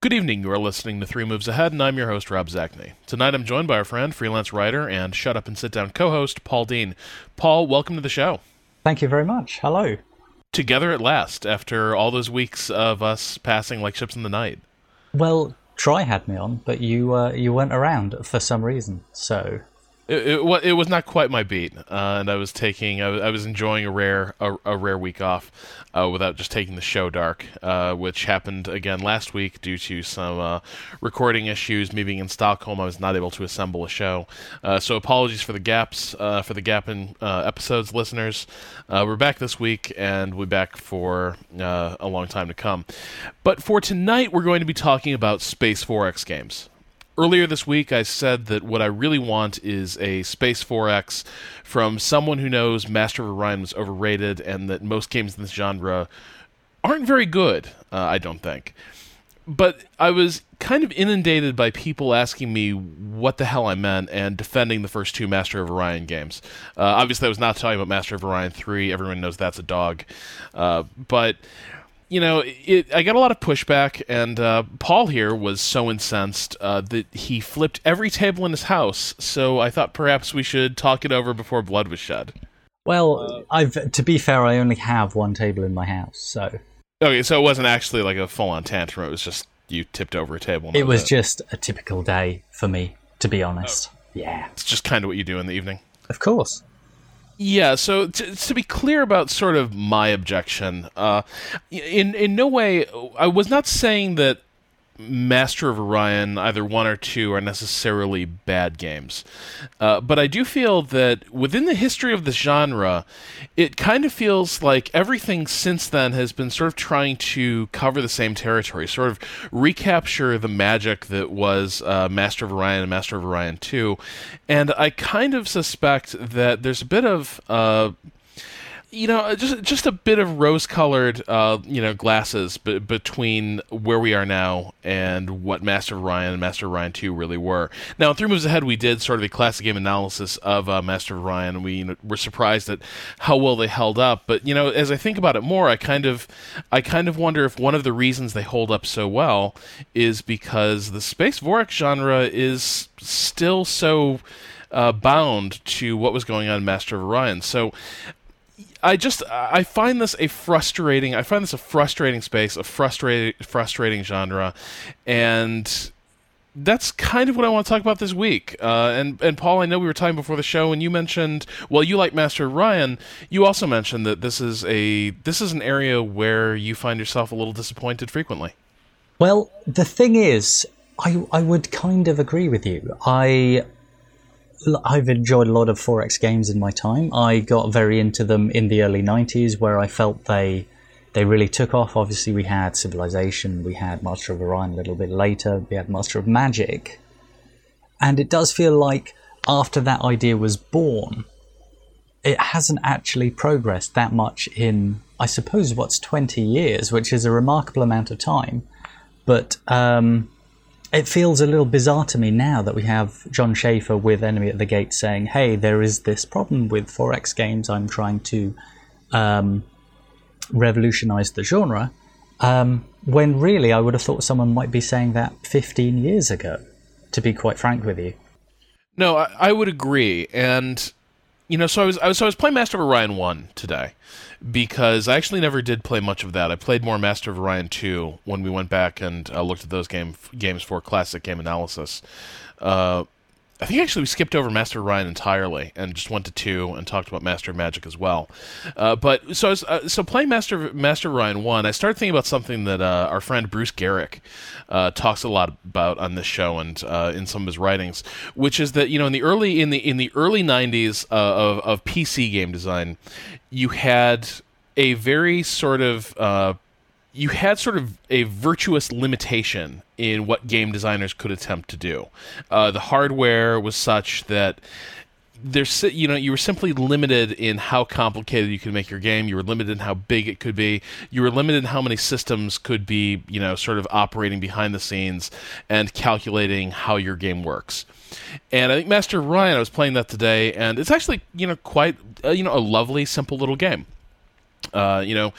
Good evening. You are listening to Three Moves Ahead, and I'm your host, Rob Zacny. Tonight I'm joined by our friend, freelance writer, and Shut Up and Sit Down co host, Paul Dean. Paul, welcome to the show. Thank you very much. Hello. Together at last, after all those weeks of us passing like ships in the night. Well, Troy had me on, but you uh, you weren't around for some reason, so it, it, was not quite my beat, uh, and I was taking I I was enjoying a rare a, a rare week off uh, without just taking the show dark, uh, which happened again last week due to some uh, recording issues. Me being in Stockholm, I was not able to assemble a show, uh, so apologies for the gaps uh, for the gap in episodes, listeners. we're back this week, and we'll be back for a long time to come. But for tonight, we're going to be talking about Space 4X games. Earlier this week, I said that what I really want is a Space 4X from someone who knows Master of Orion was overrated and that most games in this genre aren't very good, uh, I don't think. But I was kind of inundated by people asking me what the hell I meant and defending the first two Master of Orion games. Uh, obviously, I was not talking about Master of Orion 3. Everyone knows that's a dog. Uh, but you know, it, I got a lot of pushback, and uh, Paul here was so incensed uh, that he flipped every table in his house. So I thought perhaps we should talk it over before blood was shed. Well, I've to be fair, I only have one table in my house, so. Okay, so it wasn't actually like a full-on tantrum. It was just you tipped over a table. It was it. just a typical day for me, to be honest. Oh. Yeah, it's just kind of what you do in the evening. Of course. Yeah, so to, to, be clear about sort of my objection, uh, in in no way, I was not saying that Master of Orion, either one or two, are necessarily bad games. Uh, but I do feel that within the history of the genre, it kind of feels like everything since then has been sort of trying to cover the same territory, sort of recapture the magic that was uh, Master of Orion and Master of Orion 2. And I kind of suspect that there's a bit of. Uh, you know, just just a bit of rose-colored, uh, you know, glasses b- between where we are now and what Master Orion and Master Orion Two really were. Now, three moves ahead, we did sort of a classic game analysis of uh, Master and we you know, were surprised at how well they held up. But you know, as I think about it more, I kind of, I kind of wonder if one of the reasons they hold up so well is because the space 4X genre is still so. Uh, bound to what was going on in Master of Orion. So I just I find this a frustrating I find this a frustrating space, a frustrating frustrating genre, and that's kind of what I want to talk about this week. Uh, and and Paul, I know we were talking before the show, and you mentioned well, you like Master Orion. You also mentioned that this is a this is an area where you find yourself a little disappointed frequently. Well, the thing is, I I would kind of agree with you. I I've enjoyed a lot of 4X games in my time. I got very into them in the early 90s where I felt they they really took off. Obviously, we had Civilization, we had Master of Orion a little bit later, we had Master of Magic. And it does feel like after that idea was born, it hasn't actually progressed that much in, I suppose, what's 20 years, which is a remarkable amount of time. But um, it feels a little bizarre to me now that we have Jon Shafer with Enemy at the Gate saying, "Hey, there is this problem with 4X games. I'm trying to um, revolutionize the genre." Um, when really, I would have thought someone might be saying that 15 years ago. To be quite frank with you. No, I, I would agree, and you know, so I was, I was so I was playing Master of Orion one today, because I actually never did play much of that. I played more Master of Orion 2 when we went back and uh, looked at those game games for classic game analysis. Uh, I think actually we skipped over Master Orion entirely and just went to two and talked about Master Magic as well. Uh, but so was, uh, so playing Master Master Orion one, I started thinking about something that uh, our friend Bruce Geryk uh, talks a lot about on this show and uh, in some of his writings, which is that you know in the early in the in the early '90s uh, of of PC game design, you had a very sort of you had sort of a virtuous limitation in what game designers could attempt to do. Uh, the hardware was such that there's you know you were simply limited in how complicated you could make your game. You were limited in how big it could be. You were limited in how many systems could be you know sort of operating behind the scenes and calculating how your game works. And i think master orion i was playing that today and it's actually you know quite uh, you know a lovely simple little game uh, you know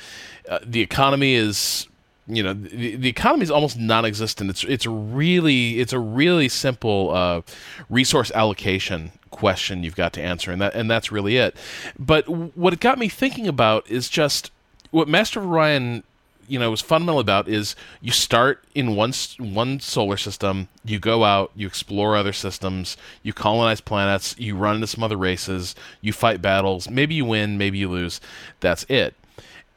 uh, the economy is you know the, the economy is almost non-existent. It's it's really it's a really simple uh, resource allocation question you've got to answer, and that and that's really it. But what it got me thinking about is just what Master Orion you know was fundamental about is you start in one one solar system, you go out, you explore other systems, you colonize planets, you run into some other races, you fight battles, maybe you win, maybe you lose. That's it.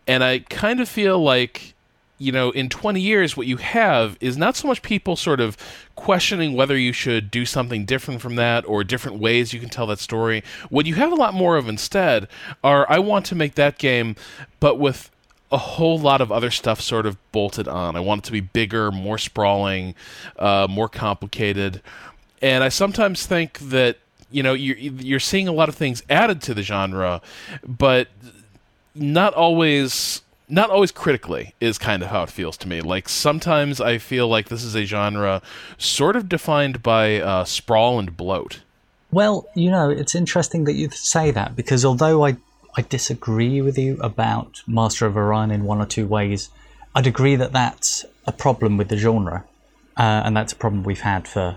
And I kind of feel like you know, in 20 years, what you have is not so much people sort of questioning whether you should do something different from that or different ways you can tell that story. What you have a lot more of instead are I want to make that game, but with a whole lot of other stuff sort of bolted on. I want it to be bigger, more sprawling, uh, more complicated. And I sometimes think that you know you're you're seeing a lot of things added to the genre, but not always not always critically is kind of how it feels to me. Like sometimes I feel like this is a genre sort of defined by uh, sprawl and bloat. Well, you know, it's interesting that you say that because although I I disagree with you about Master of Orion in one or two ways, I'd agree that that's a problem with the genre, uh, and that's a problem we've had for,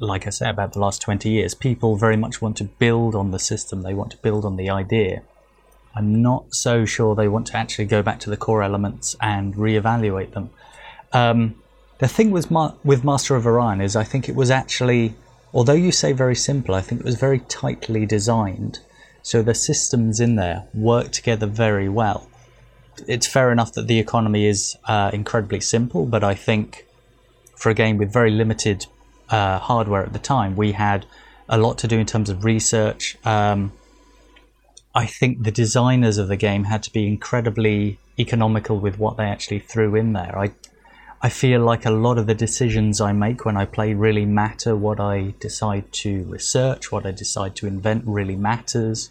like I said, about the last twenty years. People very much want to build on the system; they want to build on the idea I'm not so sure they want to actually go back to the core elements and reevaluate them. Um, the thing with, Ma- with Master of Orion is I think it was actually, although you say very simple, I think it was very tightly designed. So the systems in there work together very well. It's fair enough that the economy is uh, incredibly simple, but I think for a game with very limited uh, hardware at the time, we had a lot to do in terms of research. Um, I think the designers of the game had to be incredibly economical with what they actually threw in there. I I feel like a lot of the decisions I make when I play really matter. What I decide to research, what I decide to invent really matters.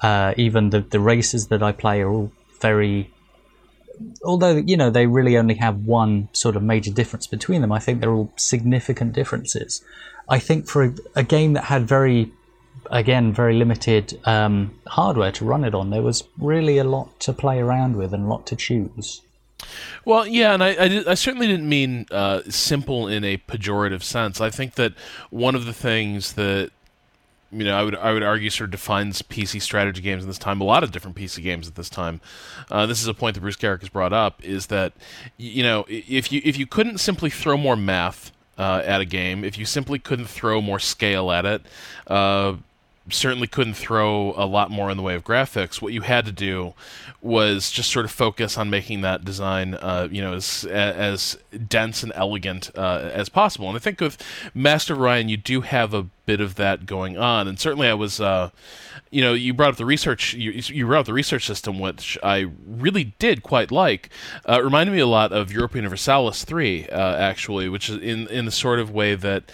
Uh, even the, the races that I play are all very, although, you know, they really only have one sort of major difference between them, I think they're all significant differences. I think for a, a game that had very again, very limited um, hardware to run it on. There was really a lot to play around with and a lot to choose. Well, yeah, and I, I, I certainly didn't mean uh, simple in a pejorative sense. I think that one of the things that you know, I would I would argue sort of defines PC strategy games in this time. A lot of different PC games at this time. Uh, this is a point that Bruce Geryk has brought up: is that you know if you if you couldn't simply throw more math uh, at a game, if you simply couldn't throw more scale at it, uh, certainly couldn't throw a lot more in the way of graphics. What you had to do was just sort of focus on making that design, uh, you know, as as dense and elegant uh, as possible. And I think with Master Orion, you do have a bit of that going on. And certainly, I was, uh, you know, you brought up the research, you, you brought up the research system, which I really did quite like. Uh, it reminded me a lot of Europa Universalis three, uh, actually, which is in in the sort of way that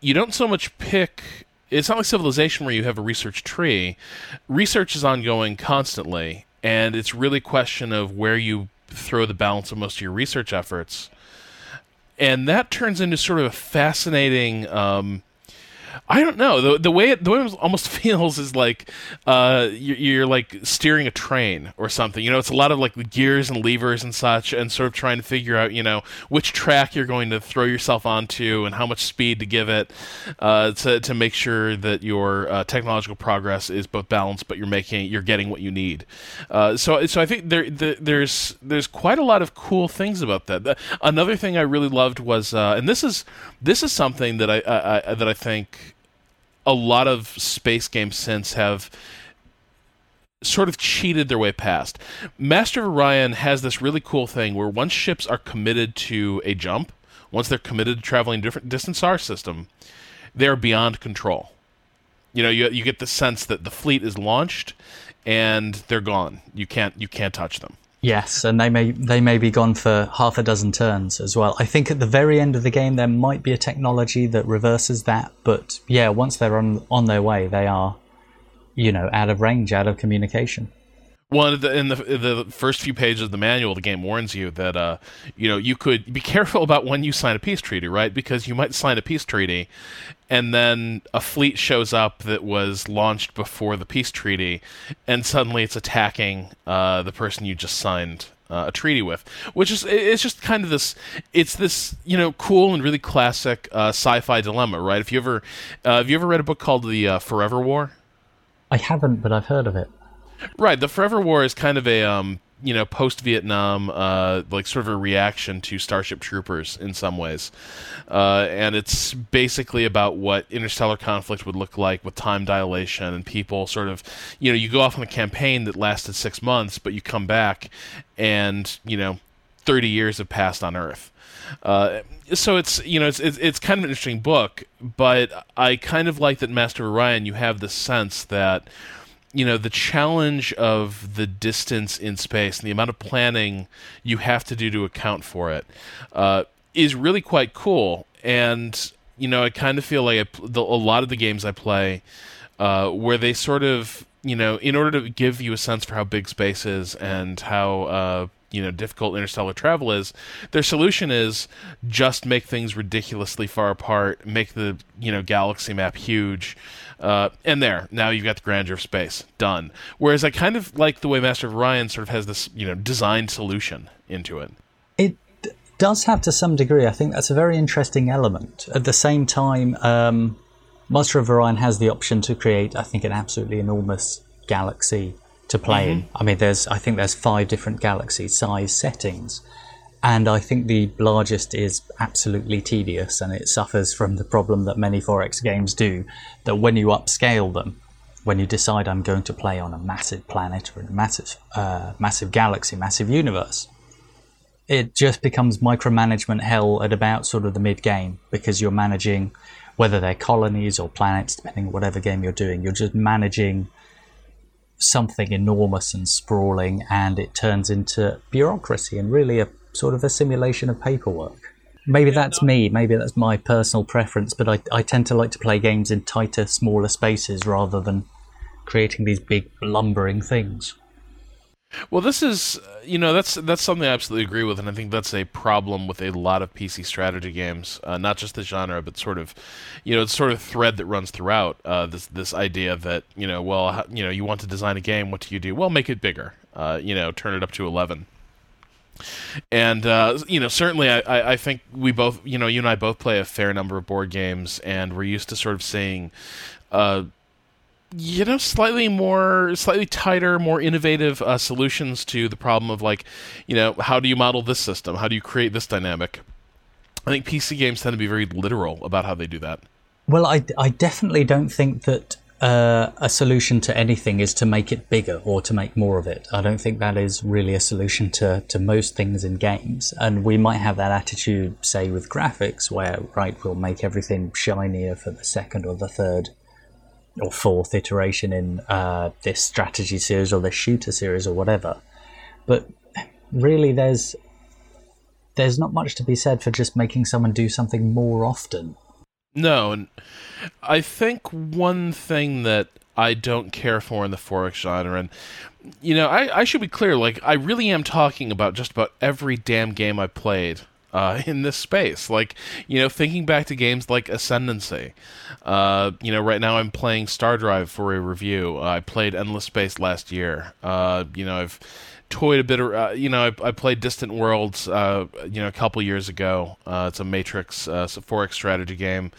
you don't so much pick it's not like civilization where you have a research tree. Research is ongoing constantly, and it's really a question of where you throw the balance of most of your research efforts. And that turns into sort of a fascinating um, I don't know the the way it, the way it almost feels is like uh, you're, you're, like steering a train or something. You know, it's a lot of like gears and levers and such, and sort of trying to figure out you know which track you're going to throw yourself onto and how much speed to give it uh, to to make sure that your uh, technological progress is both balanced, but you're making you're getting what you need. Uh, so so I think there, there, there's there's quite a lot of cool things about that. The, another thing I really loved was uh, and this is this is something that I, I, I that I think a lot of space games since have sort of cheated their way past. Master of Orion has this really cool thing where once ships are committed to a jump, once they're committed to traveling different distance star system, they're beyond control. You know, you you get the sense that the fleet is launched and they're gone. You can't you can't touch them. Yes, and they may they may be gone for half a dozen turns as well. I think at the very end of the game there might be a technology that reverses that, but yeah, once they're on on their way, they are, you know, out of range, out of communication. Well, in the, the first few pages of the manual, the game warns you that uh, you know you could be careful about when you sign a peace treaty, right? Because you might sign a peace treaty, and then a fleet shows up that was launched before the peace treaty, and suddenly it's attacking uh, the person you just signed uh, a treaty with, which is it's just kind of this it's this you know cool and really classic uh, sci-fi dilemma, right? If you ever uh, have you ever read a book called the uh, Forever War? I haven't, but I've heard of it. Right, the Forever War is kind of a um, you know post Vietnam uh, like sort of a reaction to Starship Troopers in some ways, uh, and it's basically about what interstellar conflict would look like with time dilation and people sort of you know you go off on a campaign that lasted six months, but you come back and you know thirty years have passed on Earth. Uh, so it's you know it's, it's, it's kind of an interesting book, but I kind of like that Master Orion. You have the sense that you know the challenge of the distance in space and the amount of planning you have to do to account for it uh, is really quite cool. And you know, I kind of feel like I, the, a lot of the games I play, uh, where they sort of you know, in order to give you a sense for how big space is and how uh, you know difficult interstellar travel is their solution is just make things ridiculously far apart make the you know galaxy map huge uh, and there now you've got the grandeur of space done. Whereas i kind of like the way master of orion sort of has this you know designed solution into it. It does have to some degree i think that's a very interesting element. At the same time um, master of orion has the option to create i think an absolutely enormous galaxy to play mm-hmm. in. I mean, there's I think there's five different galaxy size settings, and I think the largest is absolutely tedious, and it suffers from the problem that many 4X games do. That when you upscale them, when you decide I'm going to play on a massive planet or a massive uh, massive galaxy, massive universe, it just becomes micromanagement hell at about sort of the mid game because you're managing whether they're colonies or planets, depending on whatever game you're doing. You're just managing something enormous and sprawling, and it turns into bureaucracy and really a sort of a simulation of paperwork. Maybe that's me, maybe that's my personal preference, but I, I tend to like to play games in tighter, smaller spaces rather than creating these big, lumbering things. Well, this is you know that's that's something I absolutely agree with, and I think that's a problem with a lot of PC strategy games, uh, not just the genre, but sort of, you know, it's sort of thread that runs throughout uh, this this idea that you know, well, you know, you want to design a game, what do you do? Well, make it bigger, uh, you know, turn it up to eleven. And uh, you know, certainly, I, I think we both, you know, you and I both play a fair number of board games, and we're used to sort of seeing uh, you know slightly more slightly tighter more innovative uh, solutions to the problem of like you know how do you model this system how do you create this dynamic i think pc games tend to be very literal about how they do that well i, I definitely don't think that uh, a solution to anything is to make it bigger or to make more of it. I don't think that is really a solution to, to most things in games. And we might have that attitude, say, with graphics, where, right, we'll make everything shinier for the second or the third or fourth iteration in uh, this strategy series or this shooter series or whatever. But really, there's there's not much to be said for just making someone do something more often. No, I think one thing that I don't care for in the 4X genre, and you know, I, I should be clear, like I really am talking about just about every damn game I played uh, in this space. Like, you know, thinking back to games like Ascendancy. Uh, you know, right now I'm playing Star Drive for a review. Uh, I played Endless Space last year. Uh, you know, I've toyed a bit. Uh, you know, I, I, played Distant Worlds. Uh, you know, a couple years ago. it's a Matrix, uh, a 4X strategy game.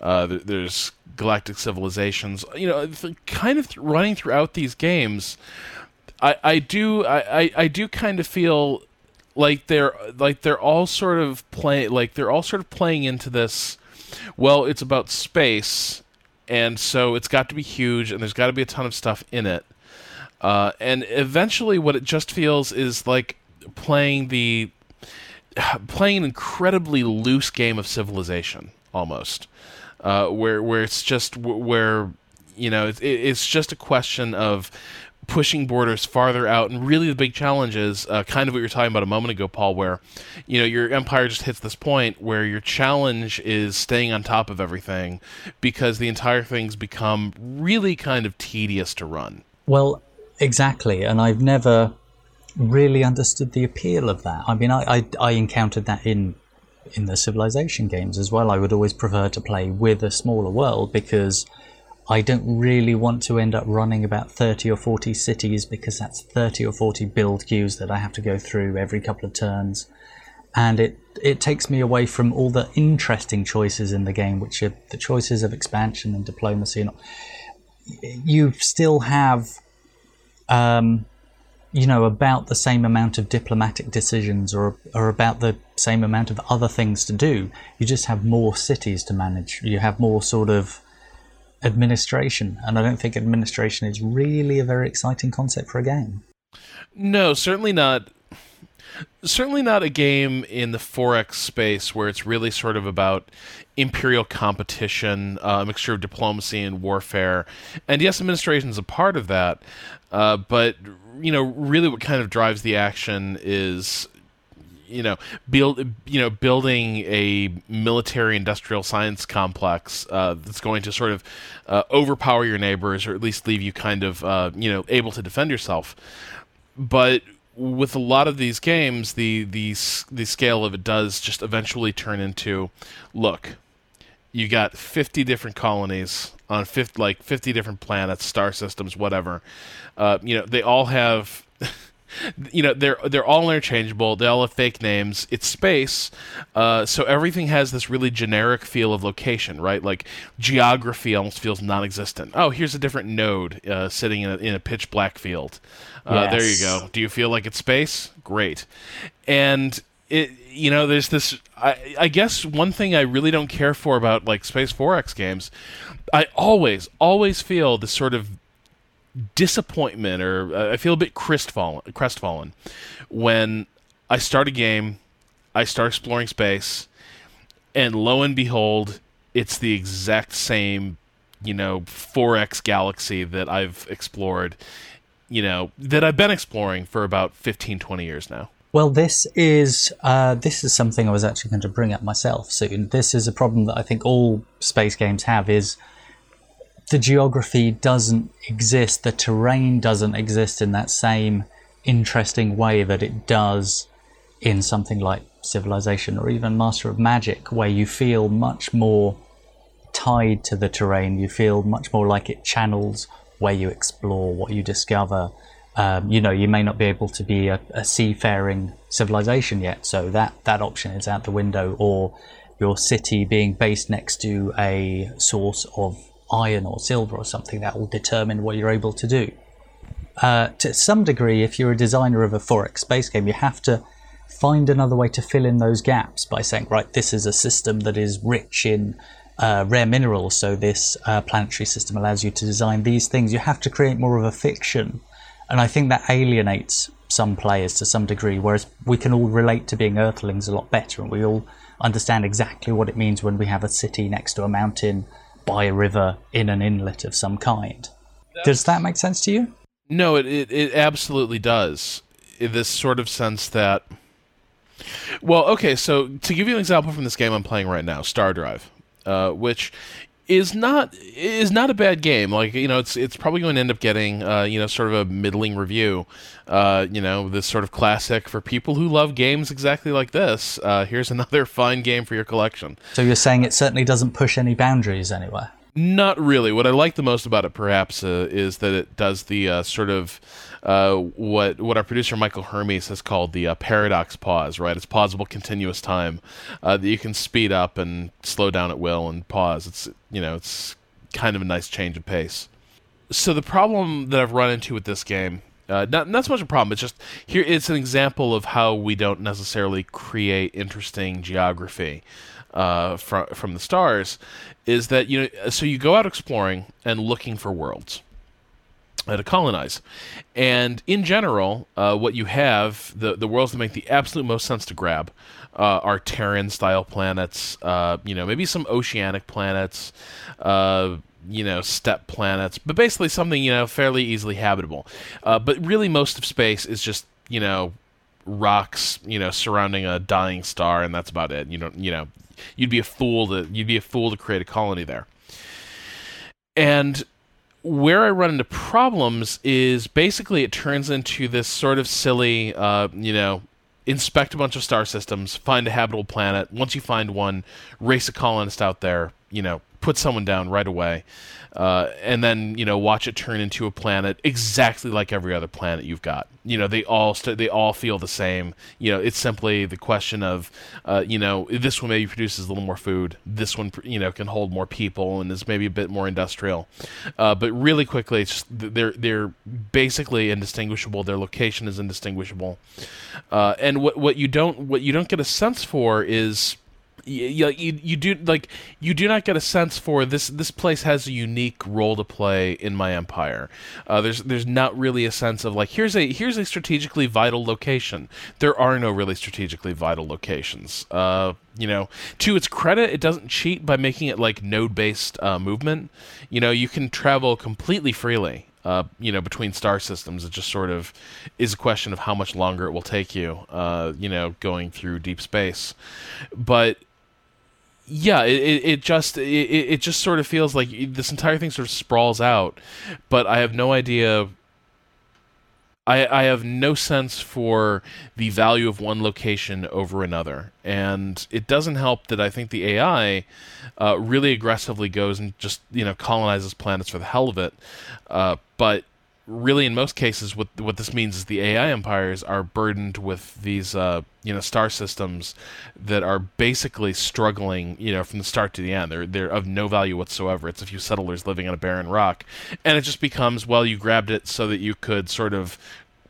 there's Galactic Civilizations. You know, kind of running throughout these games. I, I do I, I do kind of feel like they're like they're all sort of playing like they're all sort of playing into this well it's about space and so it's got to be huge and there's got to be a ton of stuff in it. Uh, and eventually what it just feels is like playing the playing an incredibly loose game of civilization almost. Uh, where where it's just where you know it's just a question of pushing borders farther out. And really, the big challenge is uh, kind of what you were talking about a moment ago, Paul, where you know your empire just hits this point where your challenge is staying on top of everything because the entire thing's become really kind of tedious to run. Well, exactly, and I've never really understood the appeal of that. I mean, I, I, I encountered that in in the civilization games as well. I would always prefer to play with a smaller world because I don't really want to end up running about 30 or 40 cities because that's 30 or 40 build queues that I have to go through every couple of turns. And it, it takes me away from all the interesting choices in the game, which are the choices of expansion and diplomacy. And you still have, um, you know, about the same amount of diplomatic decisions or, or about the same amount of other things to do. You just have more cities to manage. You have more sort of administration, and I don't think administration is really a very exciting concept for a game. No, certainly not. Certainly not a game in the 4X space where it's really sort of about imperial competition, uh, a mixture of diplomacy and warfare. And yes, administration is a part of that, uh, but you know, really, what kind of drives the action is you know build you know building a military industrial science complex uh, that's going to sort of uh, overpower your neighbors or at least leave you kind of uh, you know able to defend yourself. But with a lot of these games the the the scale of it does just eventually turn into look you got 50 different colonies on 50 like 50 different planets star systems whatever. Uh, you know they all have you know they're they're all interchangeable. They all have fake names. It's space, uh, so everything has this really generic feel of location, right? Like geography almost feels non-existent. Oh, here's a different node uh, sitting in a, in a pitch black field. Uh, yes. There you go. Do you feel like it's space? Great. And it, you know, there's this. I, I guess one thing I really don't care for about like Space 4X games, I always, always feel this sort of disappointment or uh, I feel a bit crestfallen, crestfallen when I start a game, I start exploring space, and lo and behold, it's the exact same, you know, 4X galaxy that I've explored, you know, that I've been exploring for about 15, 20 years now. Well, this is uh, this is something I was actually going to bring up myself soon. This is a problem that I think all space games have is the geography doesn't exist, the terrain doesn't exist in that same interesting way that it does in something like Civilization or even Master of Magic, where you feel much more tied to the terrain. You feel much more like it channels where you explore, what you discover. Um, you know, you may not be able to be a, a seafaring civilization yet, so that, that option is out the window, or your city being based next to a source of iron or silver or something that will determine what you're able to do. Uh, to some degree, if you're a designer of a 4X space game, you have to find another way to fill in those gaps by saying, right, this is a system that is rich in uh, rare minerals, so this uh, planetary system allows you to design these things. You have to create more of a fiction. And I think that alienates some players to some degree, whereas we can all relate to being Earthlings a lot better, and we all understand exactly what it means when we have a city next to a mountain by a river in an inlet of some kind. Does that make sense to you? No, it, it, it absolutely does. In this sort of sense that. Well, okay, so to give you an example from this game I'm playing right now, Star Drive, uh, which is not is not a bad game. Like you know, it's it's probably going to end up getting uh, you know sort of a middling review. Uh, you know, this sort of classic for people who love games exactly like this. Uh, here's another fine game for your collection. So you're saying it certainly doesn't push any boundaries anywhere. Not really. What I like the most about it, perhaps, uh, is that it does the uh, sort of uh, what what our producer Michael Hermes has called the uh, paradox pause. Right, it's pausable continuous time uh, that you can speed up and slow down at will and pause. It's you know it's kind of a nice change of pace. So the problem that I've run into with this game, uh, not not so much a problem, it's just here it's an example of how we don't necessarily create interesting geography uh, from from the stars. Is that you know so you go out exploring and looking for worlds to colonize. And in general, uh, what you have, the, the worlds that make the absolute most sense to grab, uh, are Terran style planets, uh, you know, maybe some oceanic planets, uh, you know, steppe planets, but basically something, you know, fairly easily habitable. Uh, but really, most of space is just, you know, rocks, you know, surrounding a dying star, and that's about it. You don't, you know, you'd be a fool to you'd be a fool to create a colony there. And where I run into problems is basically it turns into this sort of silly, uh, you know, inspect a bunch of star systems, find a habitable planet. Once you find one, race a colonist out there, you know put someone down right away, uh, and then you know watch it turn into a planet exactly like every other planet you've got. You know they all st- they all feel the same. You know it's simply the question of uh, you know this one maybe produces a little more food. This one you know can hold more people and is maybe a bit more industrial. Uh, but really quickly, just, they're they're basically indistinguishable. Their location is indistinguishable. Uh, and what what you don't what you don't get a sense for is you, you, you do like you do not get a sense for this this place has a unique role to play in my empire uh, there's there's not really a sense of like here's a here's a strategically vital location there are no really strategically vital locations uh, you know to its credit it doesn't cheat by making it like node based uh, movement you know you can travel completely freely uh, you know, between star systems. It just sort of is a question of how much longer it will take you, uh, you know, going through deep space. But yeah, it, it just it, it just sort of feels like this entire thing sort of sprawls out, but I have no idea. I I have no sense for the value of one location over another, and it doesn't help that I think the AI uh, really aggressively goes and just you know colonizes planets for the hell of it, uh, but really in most cases what what this means is the AI empires are burdened with these uh, you know star systems that are basically struggling you know from the start to the end. They're they're of no value whatsoever. It's a few settlers living on a barren rock. And it just becomes well you grabbed it so that you could sort of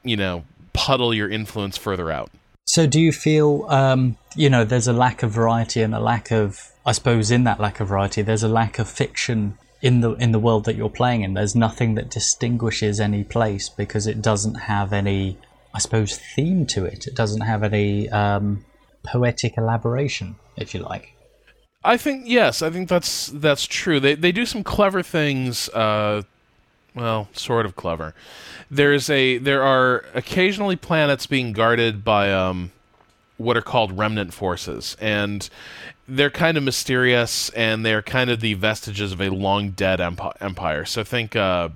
you know puddle your influence further out. So do you feel um, you know there's a lack of variety and a lack of I suppose in that lack of variety there's a lack of fiction in the in the world that you're playing in. There's nothing that distinguishes any place because it doesn't have any, I suppose, theme to it. It doesn't have any um, poetic elaboration, if you like. I think yes, I think that's that's true. They they do some clever things. Uh, well, sort of clever. There's a there are occasionally planets being guarded by um, what are called remnant forces, and they're kind of mysterious and they're kind of the vestiges of a long dead empire. So think, uh,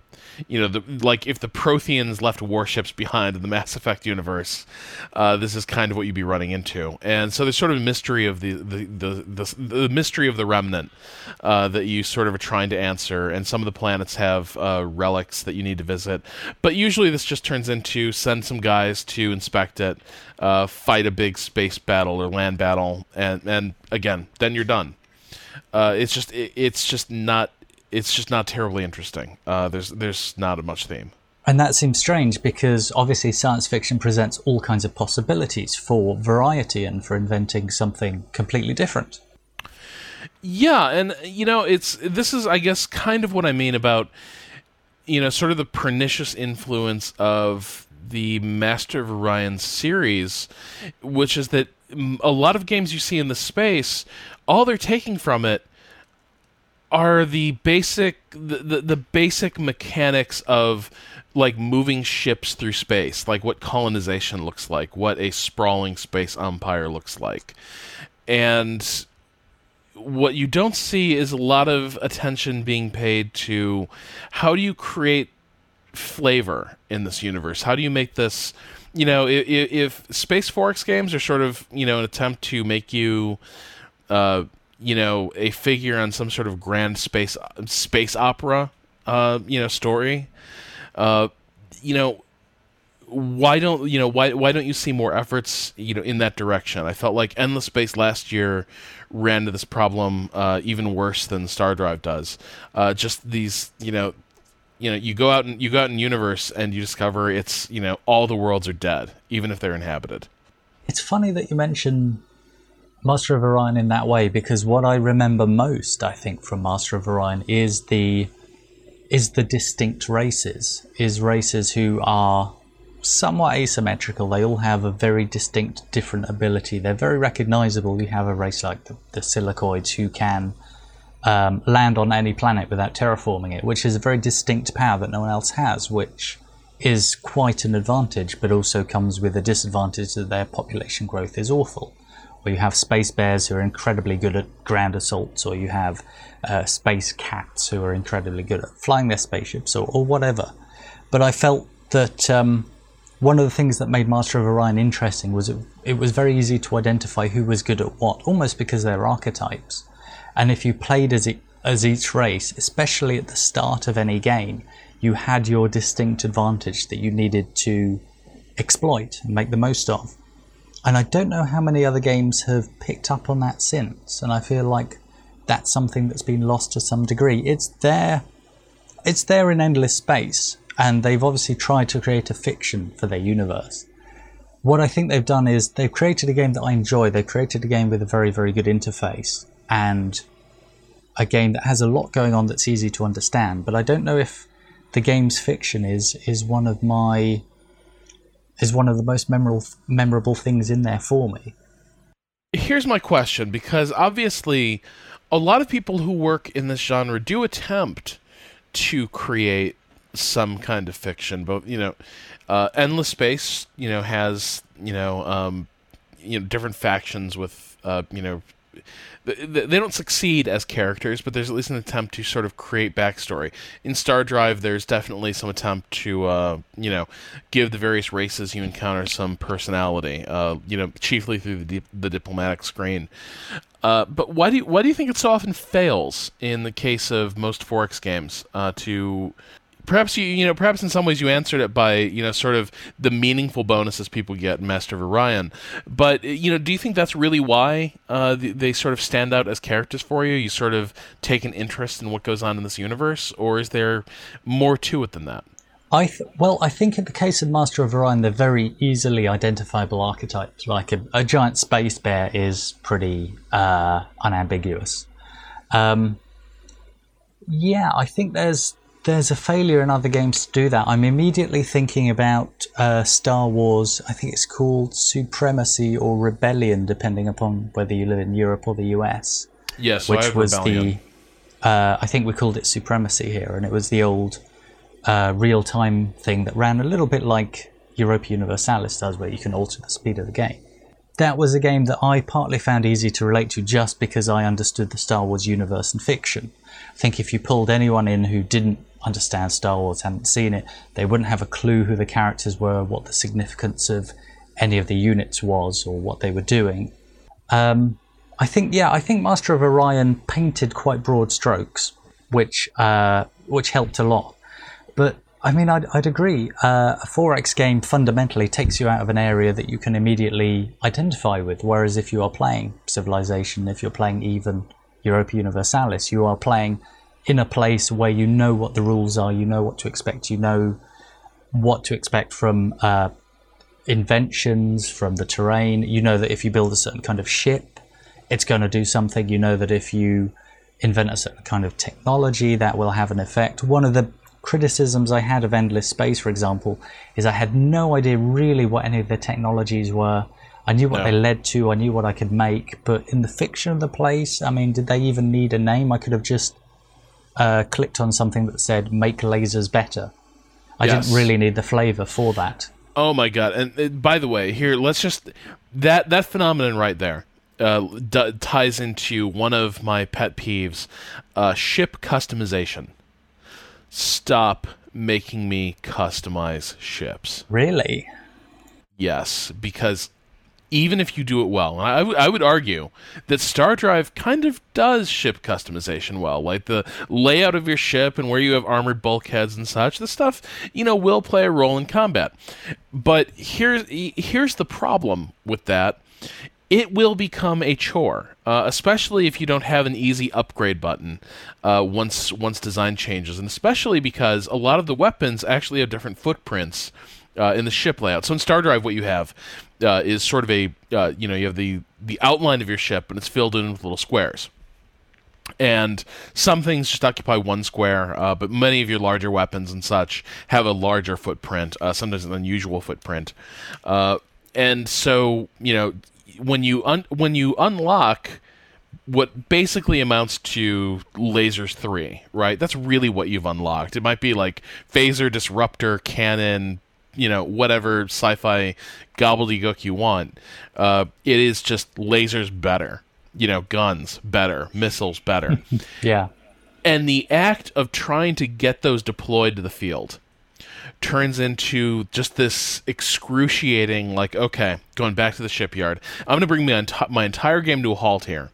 you know, the, like if the Protheans left warships behind in the Mass Effect universe, uh, this is kind of what you'd be running into. And so there's sort of a mystery of the the the, the, the mystery of the remnant uh, that you sort of are trying to answer. And some of the planets have uh, relics that you need to visit, but usually this just turns into send some guys to inspect it uh, fight a big space battle or land battle, and and again, then you're done. Uh, it's just it, it's just not it's just not terribly interesting. Uh, there's there's not a much theme. And that seems strange because obviously science fiction presents all kinds of possibilities for variety and for inventing something completely different. Yeah, and you know, it's this is I guess kind of what I mean about you know, sort of the pernicious influence of the Master of Orion series, which is that a lot of games you see in the space, all they're taking from it are the basic the, the, the basic mechanics of like moving ships through space, like what colonization looks like, what a sprawling space empire looks like. And what you don't see is a lot of attention being paid to how do you create flavor in this universe? How do you make this? You know, if, if Space 4X games are sort of you know an attempt to make you, uh, you know, a figure on some sort of grand space space opera, uh, you know, story, uh, you know, why don't you know why why don't you see more efforts you know in that direction? I felt like Endless Space last year ran into this problem uh, even worse than Star Drive does. Uh, just these you know you know you go out and you go out in universe and you discover it's you know all the worlds are dead even if they're inhabited. It's funny that you mention master of orion in that way because what i remember most i think from master of orion is the is the distinct races is races who are somewhat asymmetrical. They all have a very distinct different ability. They're very recognizable. You have a race like the, the silicoids who can um, land on any planet without terraforming it, which is a very distinct power that no one else has, which is quite an advantage, but also comes with a disadvantage that their population growth is awful. Or you have space bears who are incredibly good at ground assaults, or you have uh, space cats who are incredibly good at flying their spaceships, or, or whatever. But I felt that um, one of the things that made Master of Orion interesting was it, it was very easy to identify who was good at what, almost because they're archetypes And if you played as, it, as each race, especially at the start of any game, you had your distinct advantage that you needed to exploit and make the most of. And I don't know how many other games have picked up on that since. And I feel like that's something that's been lost to some degree. It's there, it's there in endless space, and they've obviously tried to create a fiction for their universe. What I think they've done is they've created a game that I enjoy. They've created a game with a very, very good interface and a game that has a lot going on that's easy to understand. But I don't know if the game's fiction is is one of my is one of the most memorable memorable things in there for me. Here's my question because obviously a lot of people who work in this genre do attempt to create some kind of fiction, but you know, uh, Endless Space, you know, has you know, um, you know, different factions with uh, you know they don't succeed as characters, but there's at least an attempt to sort of create backstory. In Star Drive, there's definitely some attempt to, uh, you know, give the various races you encounter some personality. Uh, you know, chiefly through the, the diplomatic screen. Uh, but why do you, why do you think it so often fails in the case of most 4X games uh, to perhaps you you know perhaps in some ways you answered it by you know sort of the meaningful bonuses people get in Master of Orion, but you know do you think that's really why uh, they, they sort of stand out as characters for you? You sort of take an interest in what goes on in this universe, or is there more to it than that? I th- well, I think in the case of Master of Orion, they're very easily identifiable archetypes. Like a, a giant space bear is pretty uh, unambiguous. Um, yeah, I think there's there's a failure in other games to do that. I'm immediately thinking about uh, Star Wars. I think it's called Supremacy or Rebellion, depending upon whether you live in Europe or the US. Yes, which was Rebellion. the. Uh, I think we called it Supremacy here, and it was the old uh, real-time thing that ran a little bit like Europa Universalis does, where you can alter the speed of the game. That was a game that I partly found easy to relate to just because I understood the Star Wars universe and fiction. I think if you pulled anyone in who didn't understand Star Wars, hadn't seen it, they wouldn't have a clue who the characters were, what the significance of any of the units was, or what they were doing. Um, I think, yeah, I think Master of Orion painted quite broad strokes, which uh, which helped a lot. But I mean, I'd, I'd agree. Uh, a 4X game fundamentally takes you out of an area that you can immediately identify with. Whereas if you are playing Civilization, if you're playing even Europa Universalis, you are playing in a place where you know what the rules are, you know what to expect, you know what to expect from uh, inventions, from the terrain. You know that if you build a certain kind of ship, it's going to do something. You know that if you invent a certain kind of technology, that will have an effect. One of the criticisms I had of Endless Space, for example, is I had no idea really what any of the technologies were. I knew what No. they led to, I knew what I could make, but in the fiction of the place, I mean, did they even need a name? I could have just uh, clicked on something that said "make lasers better." I Yes. didn't really need the flavor for that. Oh my god! And uh, by the way, here let's just that that phenomenon right there uh, d- ties into one of my pet peeves: uh, ship customization. Stop making me customize ships. Really? Yes, because even if you do it well, and I, I would- would argue that Star Drive kind of does ship customization well, like the layout of your ship and where you have armored bulkheads and such. The stuff you know will play a role in combat, but here's here's the problem with that. It will become a chore, uh, especially if you don't have an easy upgrade button uh, once once design changes, and especially because a lot of the weapons actually have different footprints uh, in the ship layout. So in Star Drive, what you have uh, is sort of a uh, you know you have the the outline of your ship, and it's filled in with little squares. And some things just occupy one square, uh, but many of your larger weapons and such have a larger footprint, sometimes an unusual footprint. And so you know when you un- when you unlock what basically amounts to lasers 3 right? That's really what you've unlocked. It might be like phaser disruptor cannon you know whatever sci-fi gobbledygook you want. Uh, it is just lasers better you know guns better missiles better. Yeah. and the act of trying to get those deployed to the field turns into just this excruciating like okay going back to the shipyard. I'm going to bring my, enti- my entire game to a halt here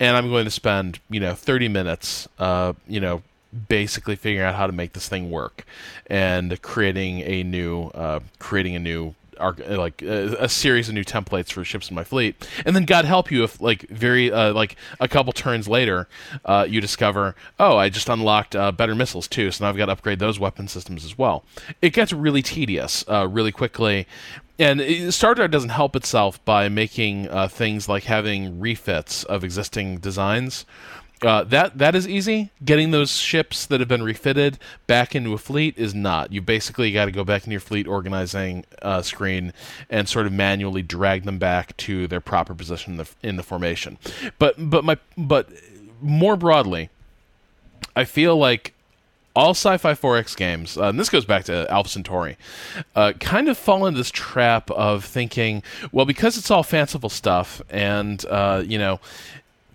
and i'm going to spend you know 30 minutes uh, you know basically figuring out how to make this thing work and creating a new uh, creating a new like uh, a series of new templates for ships in my fleet. And then god help you if like very uh, like a couple turns later uh, you discover oh i just unlocked uh, better missiles too so now i've got to upgrade those weapon systems as well. It gets really tedious uh, really quickly. And Star Drive doesn't help itself by making uh, things like having refits of existing designs uh, that that is easy. Getting those ships that have been refitted back into a fleet is not. You basically got to go back in your fleet organizing uh, screen and sort of manually drag them back to their proper position in the, in the formation. But but my but more broadly, I feel like all sci-fi 4X games, uh, and this goes back to Alpha Centauri, uh, kind of fall into this trap of thinking, well, because it's all fanciful stuff, and uh, you know,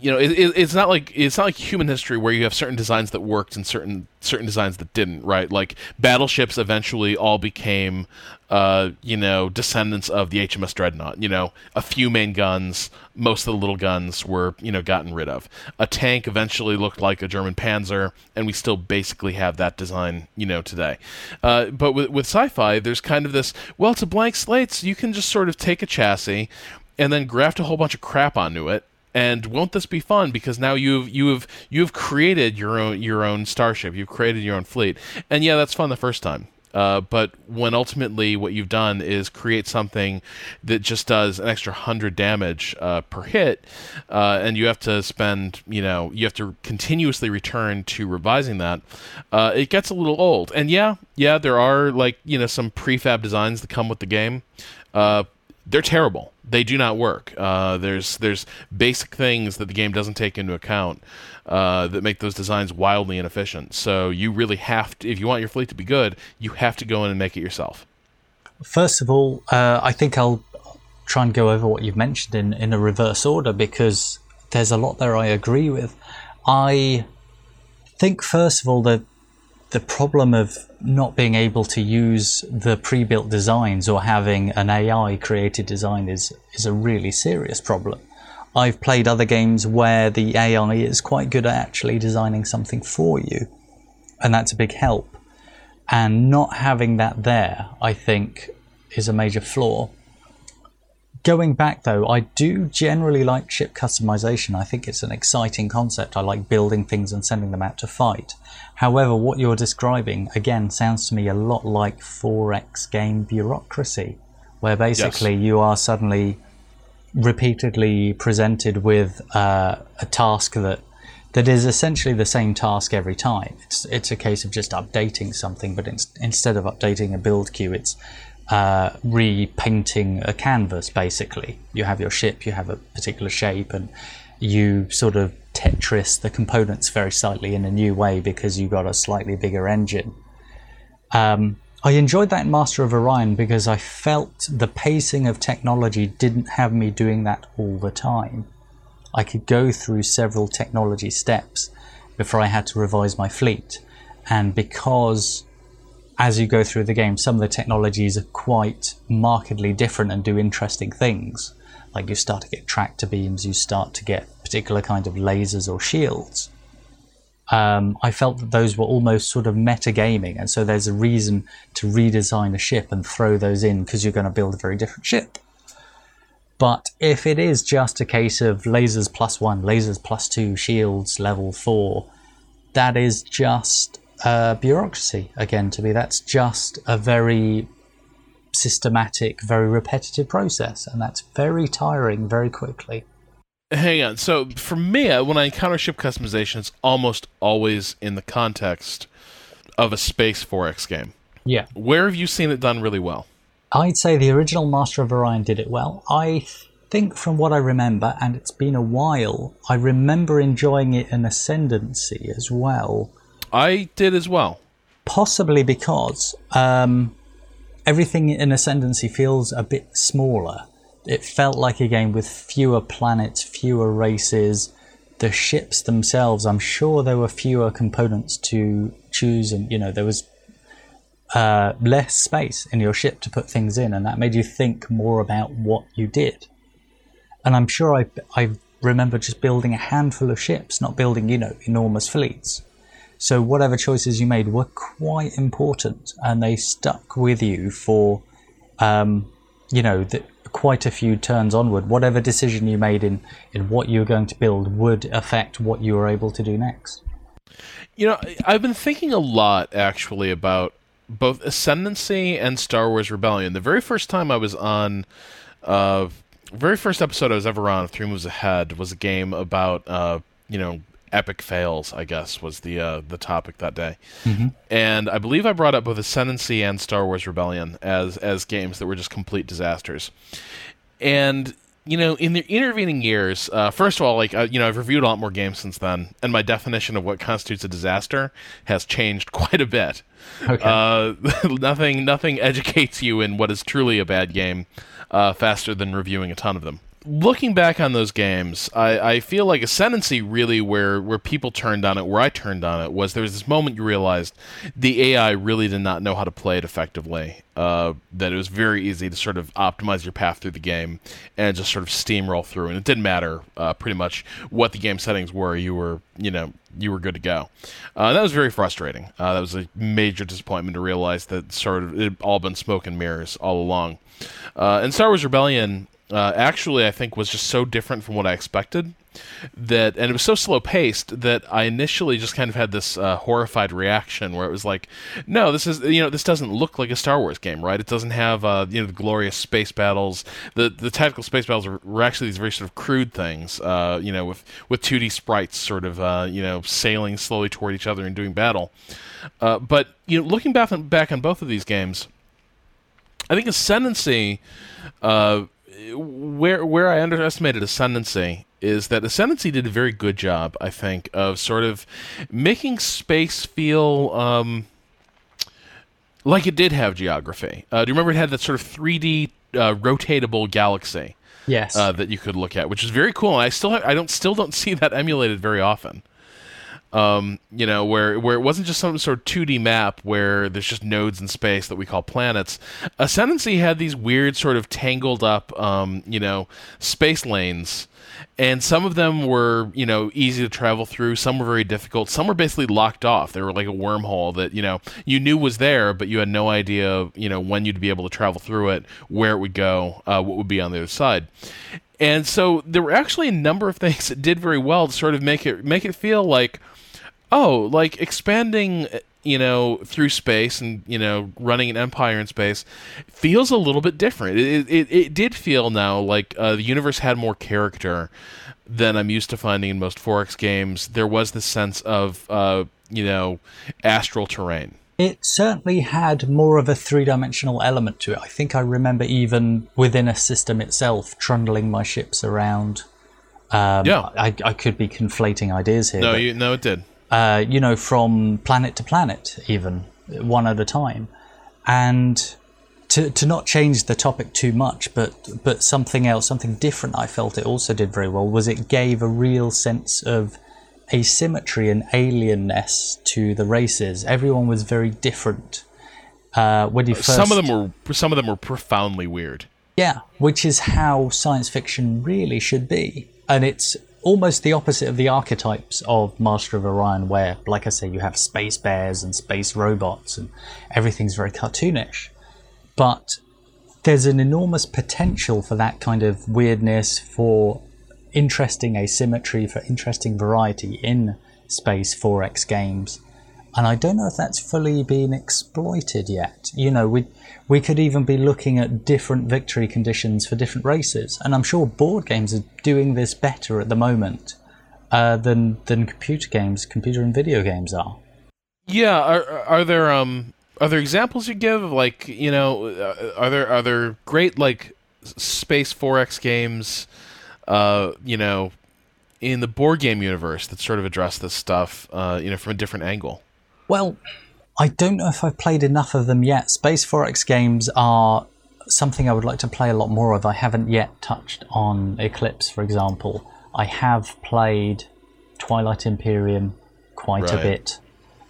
you know, it, it, it's not like it's not like human history where you have certain designs that worked and certain certain designs that didn't, right? Like battleships eventually all became, uh, you know, descendants of the HMS Dreadnought. You know, a few main guns, most of the little guns were you know gotten rid of. A tank eventually looked like a German Panzer, and we still basically have that design, you know, today. Uh, but with with sci-fi, there's kind of this. Well, it's a blank slate, so you can just sort of take a chassis and then graft a whole bunch of crap onto it and won't this be fun? Because now you've you've you've created your own your own starship. You've created your own fleet, and yeah, that's fun the first time. Uh, but when ultimately what you've done is create something that just does an extra hundred damage uh, per hit, uh, and you have to spend, you know, you have to continuously return to revising that, uh, it gets a little old. And yeah, yeah, there are like you know some prefab designs that come with the game. Uh, they're terrible. They do not work. Uh, there's there's basic things that the game doesn't take into account uh, that make those designs wildly inefficient. So you really have to, if you want your fleet to be good, you have to go in and make it yourself. First of all, uh, I think I'll try and go over what you've mentioned in in a reverse order because there's a lot there I agree with. I think first of all that the problem of not being able to use the pre-built designs or having an AI created design is is a really serious problem. I've played other games where the AI is quite good at actually designing something for you, and that's a big help. And not having that there, I think, is a major flaw. Going back though, I do generally like ship customization. I think it's an exciting concept. I like building things and sending them out to fight. However, what you're describing again sounds to me a lot like 4X game bureaucracy, where basically yes. you are suddenly repeatedly presented with uh, a task that that is essentially the same task every time. It's it's a case of just updating something, but in, instead of updating a build queue, it's uh, repainting a canvas basically. You have your ship, you have a particular shape, and you sort of Tetris the components very slightly in a new way because you got a slightly bigger engine. Um, I enjoyed that in Master of Orion because I felt the pacing of technology didn't have me doing that all the time. I could go through several technology steps before I had to revise my fleet. And because as you go through the game, some of the technologies are quite markedly different and do interesting things. Like you start to get tractor beams, you start to get particular kind of lasers or shields. Um, I felt that those were almost sort of metagaming, and so there's a reason to redesign a ship and throw those in because you're going to build a very different ship. But if it is just a case of lasers plus one, lasers plus two, shields level four, that is just uh, bureaucracy again to be. That's just a very systematic, very repetitive process, and that's very tiring very quickly. Hang on. So for me, when I encounter ship customization, it's almost always in the context of a Space 4X game. Yeah. Where have you seen it done really well? I'd say the original Master of Orion did it well. I think from what I remember, and it's been a while, I remember enjoying it in Ascendancy as well. I did as well. Possibly because um, everything in Ascendancy feels a bit smaller. It felt like a game with fewer planets, fewer races. The ships themselves, I'm sure there were fewer components to choose, and you know there was uh, less space in your ship to put things in, and that made you think more about what you did. And I'm sure I, I remember just building a handful of ships, not building, you know, enormous fleets. So whatever choices you made were quite important, and they stuck with you for, um, you know, the, quite a few turns onward. Whatever decision you made in in what you were going to build would affect what you were able to do next. You know, I've been thinking a lot actually about both Ascendancy and Star Wars Rebellion. The very first time I was on, uh, very first episode I was ever on, Three Moves Ahead, was a game about, uh, you know, epic fails. I guess was the uh, the topic that day, mm-hmm. and I believe I brought up both Ascendancy and Star Wars Rebellion as as games that were just complete disasters. And you know, in the intervening years, uh, first of all, like uh, you know, I've reviewed a lot more games since then, and my definition of what constitutes a disaster has changed quite a bit. Okay. Uh, nothing, nothing educates you in what is truly a bad game uh, faster than reviewing a ton of them looking back on those games, I, I feel like Ascendancy really where where people turned on it, where I turned on it was there was this moment you realized the AI really did not know how to play it effectively. Uh, that it was very easy to sort of optimize your path through the game and just sort of steamroll through, and it didn't matter uh, pretty much what the game settings were. You were you know you were good to go. Uh, that was very frustrating. Uh, that was a major disappointment to realize that sort of it all been smoke and mirrors all along. Uh, and Star Wars Rebellion uh, actually I think was just so different from what I expected that and it was so slow paced that I initially just kind of had this uh, horrified reaction where it was like no this is you know this doesn't look like a Star Wars game right? It doesn't have uh, you know the glorious space battles. The the tactical space battles were, were actually these very sort of crude things uh, you know with with 2D sprites sort of uh, you know sailing slowly toward each other and doing battle. Uh, but you know looking back on, back on both of these games I think Ascendancy uh, where where I underestimated Ascendancy is that Ascendancy did a very good job, I think, of sort of making space feel um, like it did have geography. Uh, do you remember it had that sort of 3D uh, rotatable galaxy? Yes. Uh, that you could look at, which is very cool. And I still have, I don't still don't see that emulated very often um, you know, where where it wasn't just some sort of 2D map where there's just nodes in space that we call planets. Ascendancy had these weird sort of tangled up, um, you know, space lanes, and some of them were, you know, easy to travel through. Some were very difficult. Some were basically locked off. They were like a wormhole that you know you knew was there, but you had no idea, you know, when you'd be able to travel through it, where it would go, uh, what would be on the other side. And so there were actually a number of things that did very well to sort of make it make it feel like oh, like expanding, you know, through space and you know, running an empire in space feels a little bit different. It it, it did feel now like uh, the universe had more character than I'm used to finding in most 4X games. There was this sense of uh, you know, astral terrain. It certainly had more of a three dimensional element to it. I think I remember even within a system itself trundling my ships around. Um, yeah. I, I could be conflating ideas here. No, you, no, it did uh, you know, from planet to planet, even one at a time, and to to not change the topic too much, but but something else, something different. I felt it also did very well was it gave a real sense of asymmetry and alienness to the races. Everyone was very different. Uh, when you first, some of them were some of them were profoundly weird. Yeah, which is how science fiction really should be, and it's almost the opposite of the archetypes of Master of Orion, where, like I say, you have space bears and space robots and everything's very cartoonish. But there's an enormous potential for that kind of weirdness, for interesting asymmetry, for interesting variety in Space 4X games. And I don't know if that's fully been exploited yet. You know, we we could even be looking at different victory conditions for different races. And I'm sure board games are doing this better at the moment uh, than than computer games, computer and video games are. Yeah, are are there um are there examples you give like you know uh, are there are there great like space 4x games uh you know in the board game universe that sort of address this stuff uh you know from a different angle well I don't know if I've played enough of them yet. Space 4X games are something I would like to play a lot more of. I haven't yet touched on Eclipse, for example. I have played Twilight Imperium quite right. a bit.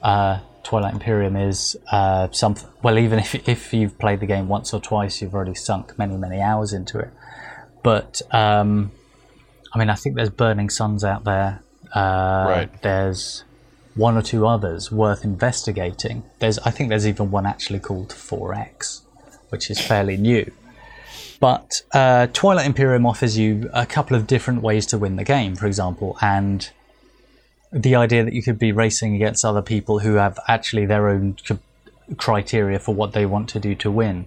Uh, Twilight Imperium is uh, some well, even if if you've played the game once or twice, you've already sunk many many hours into it. But um, I mean, I think there's Burning Suns out there. Uh, Right. There's one or two others worth investigating. There's I think there's even one actually called 4X, which is fairly new. But uh, Twilight Imperium offers you a couple of different ways to win the game, for example, and the idea that you could be racing against other people who have actually their own criteria for what they want to do to win,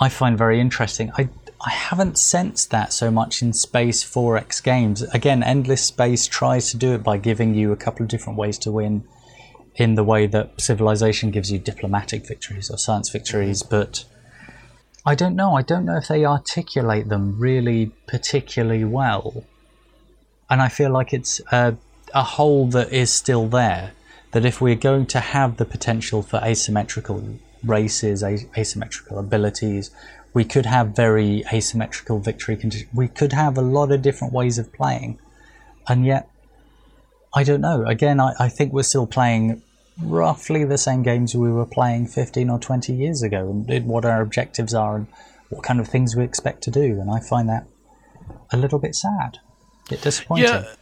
I find very interesting. I I haven't sensed that so much in Space 4X games. Again, Endless Space tries to do it by giving you a couple of different ways to win in the way that Civilization gives you diplomatic victories or science victories, mm-hmm. but I don't know. I don't know if they articulate them really particularly well. And I feel like it's a, a hole that is still there. That if we're going to have the potential for asymmetrical races, a- asymmetrical abilities, we could have very asymmetrical victory conditions. We could have a lot of different ways of playing. And yet, I don't know. Again, I, I think we're still playing roughly the same games we were playing 15 or 20 years ago and it- what our objectives are and what kind of things we expect to do. And I find that a little bit sad, a bit disappointing. Yeah,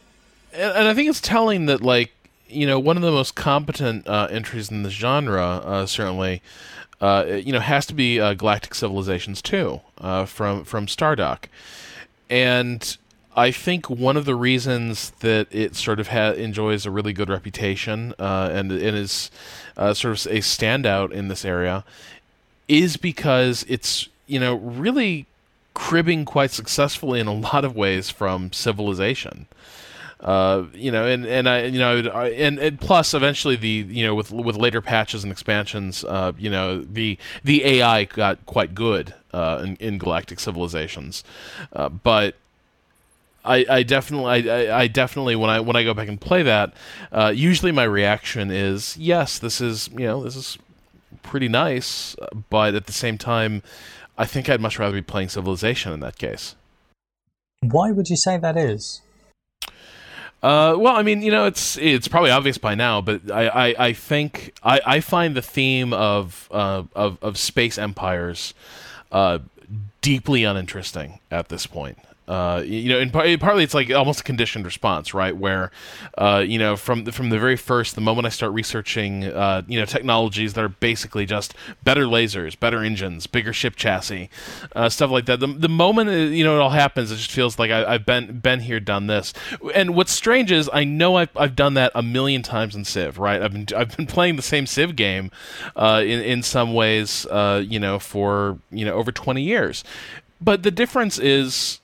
and, and I think it's telling that like you know one of the most competent uh, entries in the genre uh, certainly. Uh, you know, has to be uh, Galactic Civilizations 2 uh, from from Stardock, and I think one of the reasons that it sort of ha- enjoys a really good reputation uh, and and is uh, sort of a standout in this area is because it's you know really cribbing quite successfully in a lot of ways from Civilization. Uh, you know, and and I, you know, and, and plus, eventually, the you know, with with later patches and expansions, uh, you know, the the AI got quite good uh, in, in Galactic Civilizations, uh, but I, I definitely, I- I definitely, when I when I go back and play that, uh, usually my reaction is, yes, this is, you know, this is pretty nice, but at the same time, I think I'd much rather be playing Civilization in that case. Why would you say that is? Uh, well, I mean, you know, it's it's probably obvious by now, but I, I, I think I, I find the theme of uh, of of space empires uh, deeply uninteresting at this point. Uh, you know, and par- partly it's like almost a conditioned response, right? Where, uh, you know, from the, from the very first, the moment I start researching, uh, you know, technologies that are basically just better lasers, better engines, bigger ship chassis, uh, stuff like that. The, the moment uh, you know it all happens, it just feels like I, I've been been here, done this. And what's strange is I know I've, I've done that a million times in Civ, right? I've been I've been playing the same Civ game, in in some ways, you know, for you know over twenty years. But the difference is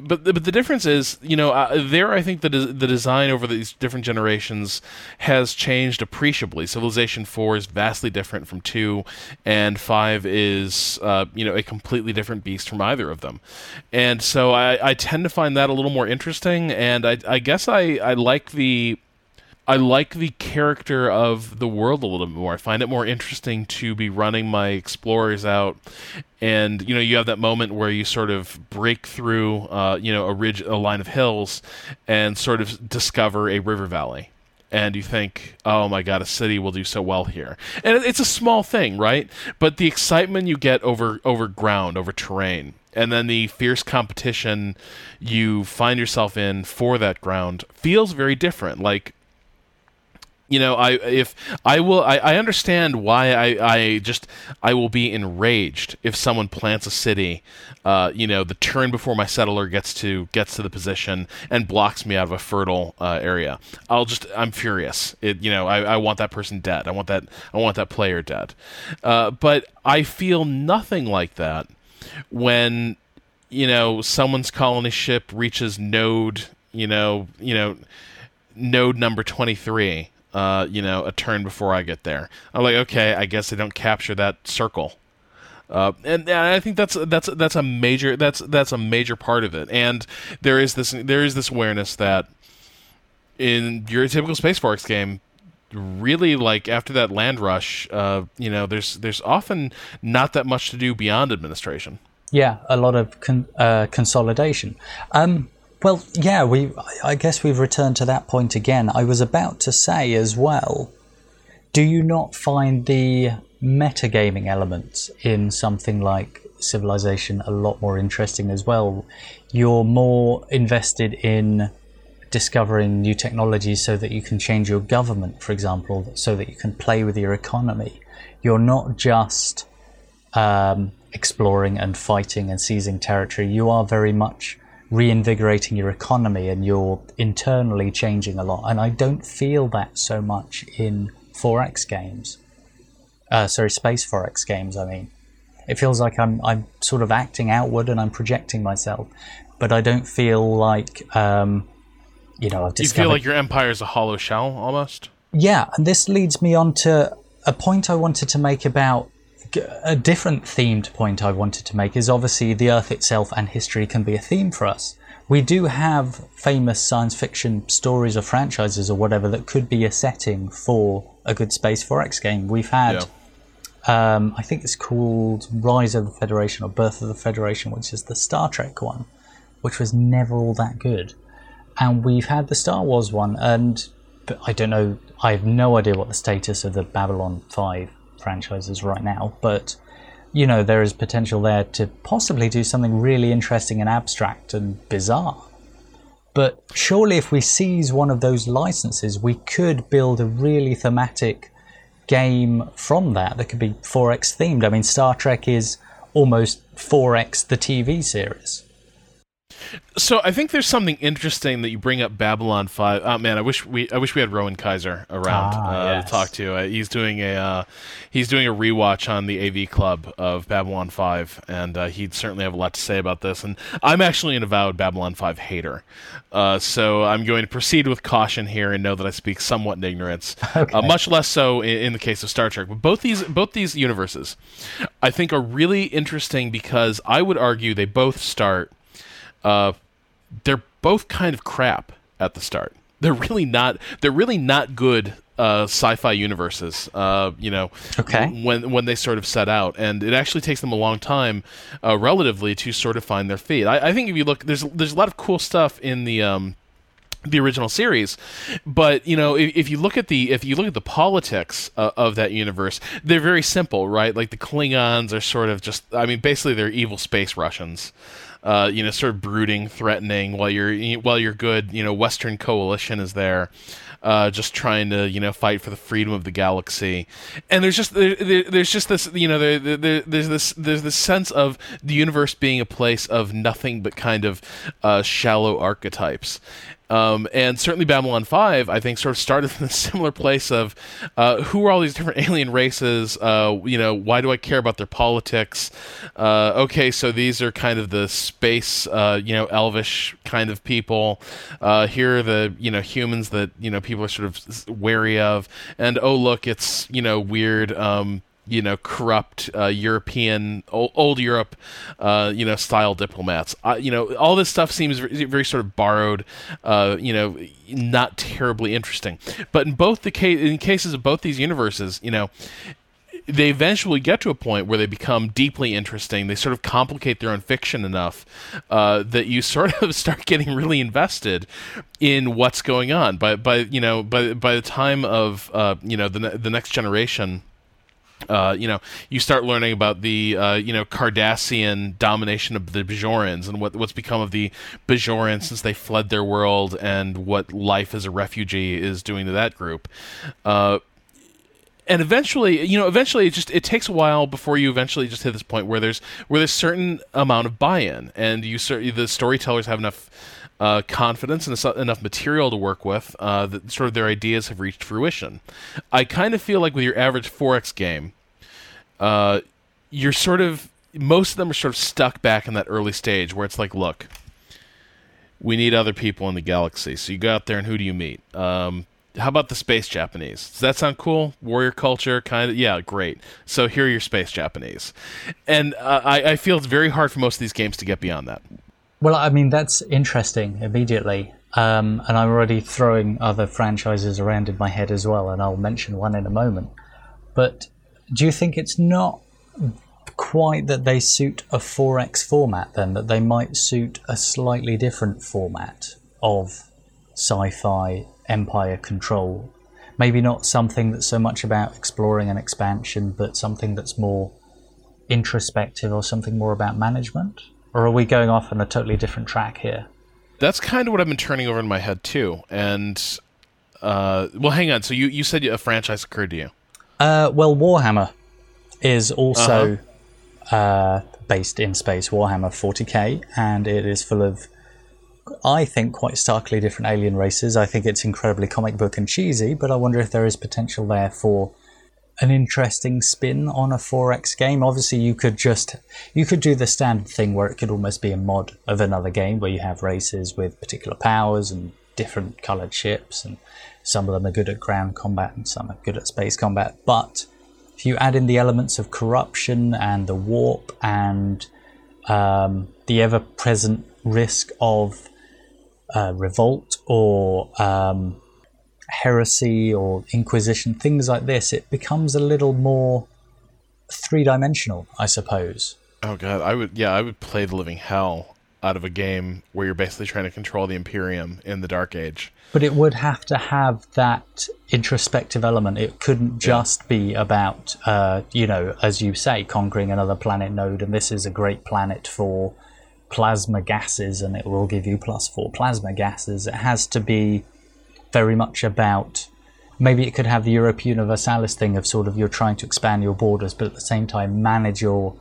but the, but the difference is, you know, uh, there I think the de- the design over these different generations has changed appreciably. Civilization Four is vastly different from two, and five is, uh, you know, a completely different beast from either of them. And so I, I tend to find that a little more interesting, and I, I guess I, I like the I like the character of the world a little bit more. I find it more interesting to be running my explorers out, and you know, you have that moment where you sort of break through, uh, you know, a ridge, a line of hills, and sort of discover a river valley. And you think, oh my god, a city will do so well here. And it's a small thing, right? But the excitement you get over over ground, over terrain, and then the fierce competition you find yourself in for that ground feels very different. Like you know i if i will i, I understand why I, I just i will be enraged if someone plants a city uh, you know the turn before my settler gets to gets to the position and blocks me out of a fertile uh, area. I'll just i'm furious. It you know I, I want that person dead. I want that i want that player dead. Uh, but i feel nothing like that when you know someone's colony ship reaches node you know you know node number 23 uh you know a turn before i get there i'm like okay i guess they don't capture that circle uh, and, and I think that's that's that's a major that's that's a major part of it, and there is this there is this awareness that in your typical Space 4X game, really like after that land rush, uh, you know, there's there's often not that much to do beyond administration. Yeah, a lot of con- uh, consolidation. Um, well, yeah, we. I guess we've returned to that point again. I was about to say as well. do you not find the metagaming elements in something like Civilization a lot more interesting as well? You're more invested in discovering new technologies so that you can change your government, for example, so that you can play with your economy. You're not just um, exploring and fighting and seizing territory. You are very much reinvigorating your economy and you're internally changing a lot. And I don't feel that so much in 4X games. Uh, sorry, Space 4X games, I mean. It feels like I'm, I'm sort of acting outward and I'm projecting myself, but I don't feel like, um, you know, I've discovered. You feel like your empire is a hollow shell almost? Yeah, and this leads me on to a point I wanted to make about a different themed point I wanted to make is obviously the Earth itself and history can be a theme for us. We do have famous science fiction stories or franchises or whatever that could be a setting for a good Space 4X game. We've had, yeah. um, I think it's called Rise of the Federation or Birth of the Federation, which is the Star Trek one, which was never all that good. And we've had the Star Wars one, and I don't know, I have no idea what the status of the Babylon 5 franchises right now, but you know, there is potential there to possibly do something really interesting and abstract and bizarre. But surely, if we seize one of those licenses, we could build a really thematic game from that that could be 4X themed. I mean, Star Trek is almost 4X the TV series. So I think there's something interesting that you bring up Babylon Five. Oh man, I wish we I wish we had Rowan Kaiser around ah, uh, yes. to talk to. Uh, he's doing a uh, he's doing a rewatch on the AV Club of Babylon Five, and uh, he'd certainly have a lot to say about this. And I'm actually an avowed Babylon Five hater, uh, so I'm going to proceed with caution here and know that I speak somewhat in ignorance. Uh, okay. much less so in, in the case of Star Trek. But both these both these universes, I think, are really interesting because I would argue they both start uh, they're both kind of crap at the start. They're really not. They're really not good uh, sci-fi universes. Uh, you know, okay. when when they sort of set out, and it actually takes them a long time, uh, relatively, to sort of find their feet. I, I, think if you look, there's there's a lot of cool stuff in the. Um, the original series but you know if, if, you look at the if you look at the politics uh, of that universe they're very simple right like the klingons are sort of just i mean basically they're evil space russians uh, you know, sort of brooding, threatening, while you're while you're good, you know, Western coalition is there, uh, just trying to you know fight for the freedom of the galaxy, and there's just there, there's just this you know there, there, there's this there's this sense of the universe being a place of nothing but kind of uh, shallow archetypes, um, and certainly Babylon 5, I think, sort of started in a similar place of uh, who are all these different alien races? Uh, you know, why do I care about their politics? Uh, okay, so these are kind of the space, uh, you know, elvish kind of people. Uh, here are the, you know, humans that, you know, people are sort of wary of. And oh, look, it's, you know, weird. Um, you know corrupt uh, European old, old Europe uh, you know style diplomats. You know all this stuff seems very, very sort of borrowed. Uh, you know, not terribly interesting. But in both the case in cases of both these universes, you know. They eventually get to a point where they become deeply interesting. They sort of complicate their own fiction enough uh, that you sort of start getting really invested in what's going on. By by you know by by the time of uh, you know the the next generation, uh, you know, you start learning about the uh, you know Cardassian domination of the Bajorans and what what's become of the Bajorans since they fled their world and what life as a refugee is doing to that group. Uh, and eventually, you know, eventually it just it takes a while before you eventually just hit this point where there's where there's certain amount of buy-in and you the storytellers have enough uh, confidence and enough material to work with uh, that sort of their ideas have reached fruition. I kind of feel like with your average 4X game, uh, you're sort of most of them are sort of stuck back in that early stage where it's like, look, we need other people in the galaxy. So you go out there and who do you meet? Um, how about the space Japanese? Does that sound cool? Warrior culture, kind of. Yeah, great. So here are your space Japanese, and uh, I, I feel it's very hard for most of these games to get beyond that. Well, I mean, that's interesting immediately. Um, and I'm already throwing other franchises around in my head as well, and I'll mention one in a moment. But do you think it's not quite that they suit a 4X format then, that they might suit a slightly different format of sci fi empire control? maybe not something that's so much about exploring and expansion, but something that's more introspective or something more about management? Or are we going off on a totally different track here? That's kind of what I've been turning over in my head too. And uh, well, hang on. So you you said a franchise occurred to you? Uh, well, Warhammer is also uh-huh. uh, based in space. Warhammer 40k, and it is full of I think, quite starkly different alien races. I think it's incredibly comic book and cheesy, but I wonder if there is potential there for an interesting spin on a 4X game. Obviously, you could just you could do the standard thing where it could almost be a mod of another game where you have races with particular powers and different colored ships, and some of them are good at ground combat and some are good at space combat. But if you add in the elements of corruption and the warp and um, the ever-present risk of uh, revolt or um, heresy or inquisition, things like this, it becomes a little more three dimensional, I suppose. Oh god, I would yeah, I would play the living hell out of a game where you're basically trying to control the Imperium in the Dark Age. But it would have to have that introspective element. It couldn't just yeah. be about, uh, you know, as you say, conquering another planet node, and this is a great planet for plasma gases and it will give you plus four plasma gases. It has to be very much about maybe it could have the Europa Universalis thing of sort of you're trying to expand your borders, but at the same time manage your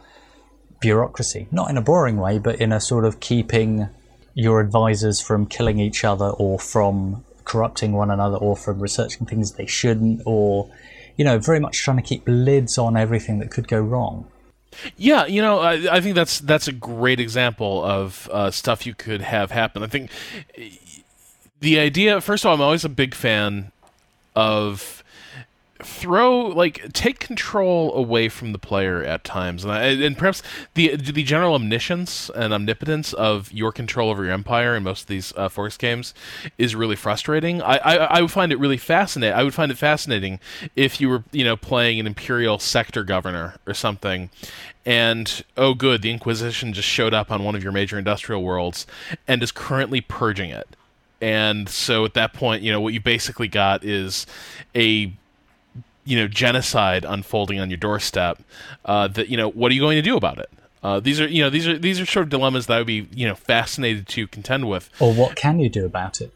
bureaucracy. Not in a boring way, but in a sort of keeping your advisors from killing each other or from corrupting one another or from researching things they shouldn't or you know very much trying to keep lids on everything that could go wrong yeah, you know, I, I, think that's that's a great example of uh, stuff you could have happen. I think the idea, first of all, I'm always a big fan of throw like take control away from the player at times. And, I, and perhaps the the general omniscience and omnipotence of your control over your empire in most of these uh, 4X games is really frustrating. I, I i would find it really fascinating i would find it fascinating if you were you know playing an imperial sector governor or something and oh good the inquisition just showed up on one of your major industrial worlds and is currently purging it. And so at that point you know what you basically got is a you know genocide unfolding on your doorstep uh, that you know what are you going to do about it? Uh, these are you know these are these are sort of dilemmas that I would be you know fascinated to contend with. Or what can you do about it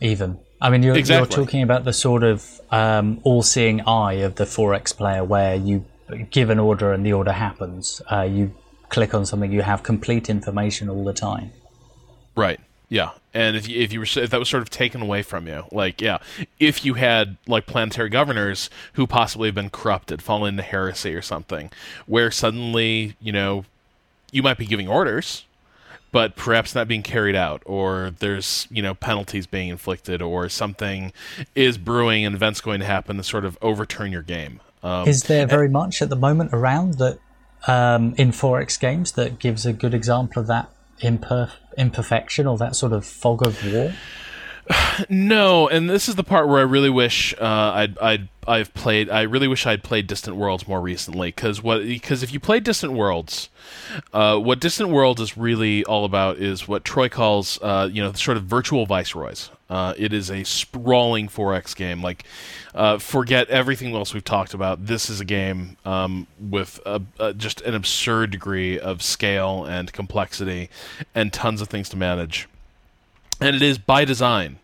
even? I mean you're, exactly. you're talking about the sort of um, all-seeing eye of the 4x player where you give an order and the order happens. Uh, you click on something you have complete information all the time. Right. Yeah, and if you, if you were if that was sort of taken away from you, like yeah, if you had like planetary governors who possibly have been corrupted, fallen into heresy or something, where suddenly you know you might be giving orders, but perhaps not being carried out, or there's you know penalties being inflicted, or something is brewing and events going to happen to sort of overturn your game. Um, is there very and, much at the moment around that um, in 4X games that gives a good example of that imperf- imperfection or that sort of fog of war? No, and this is the part where I really wish uh, I'd, I'd I've played. I really wish I'd played Distant Worlds more recently because what because if you play Distant Worlds, uh, what Distant Worlds is really all about is what Troy calls uh, you know sort of virtual viceroys. Uh, it is a sprawling 4X game. Like, uh, forget everything else we've talked about. This is a game um, with a, a, just an absurd degree of scale and complexity, and tons of things to manage and it is by design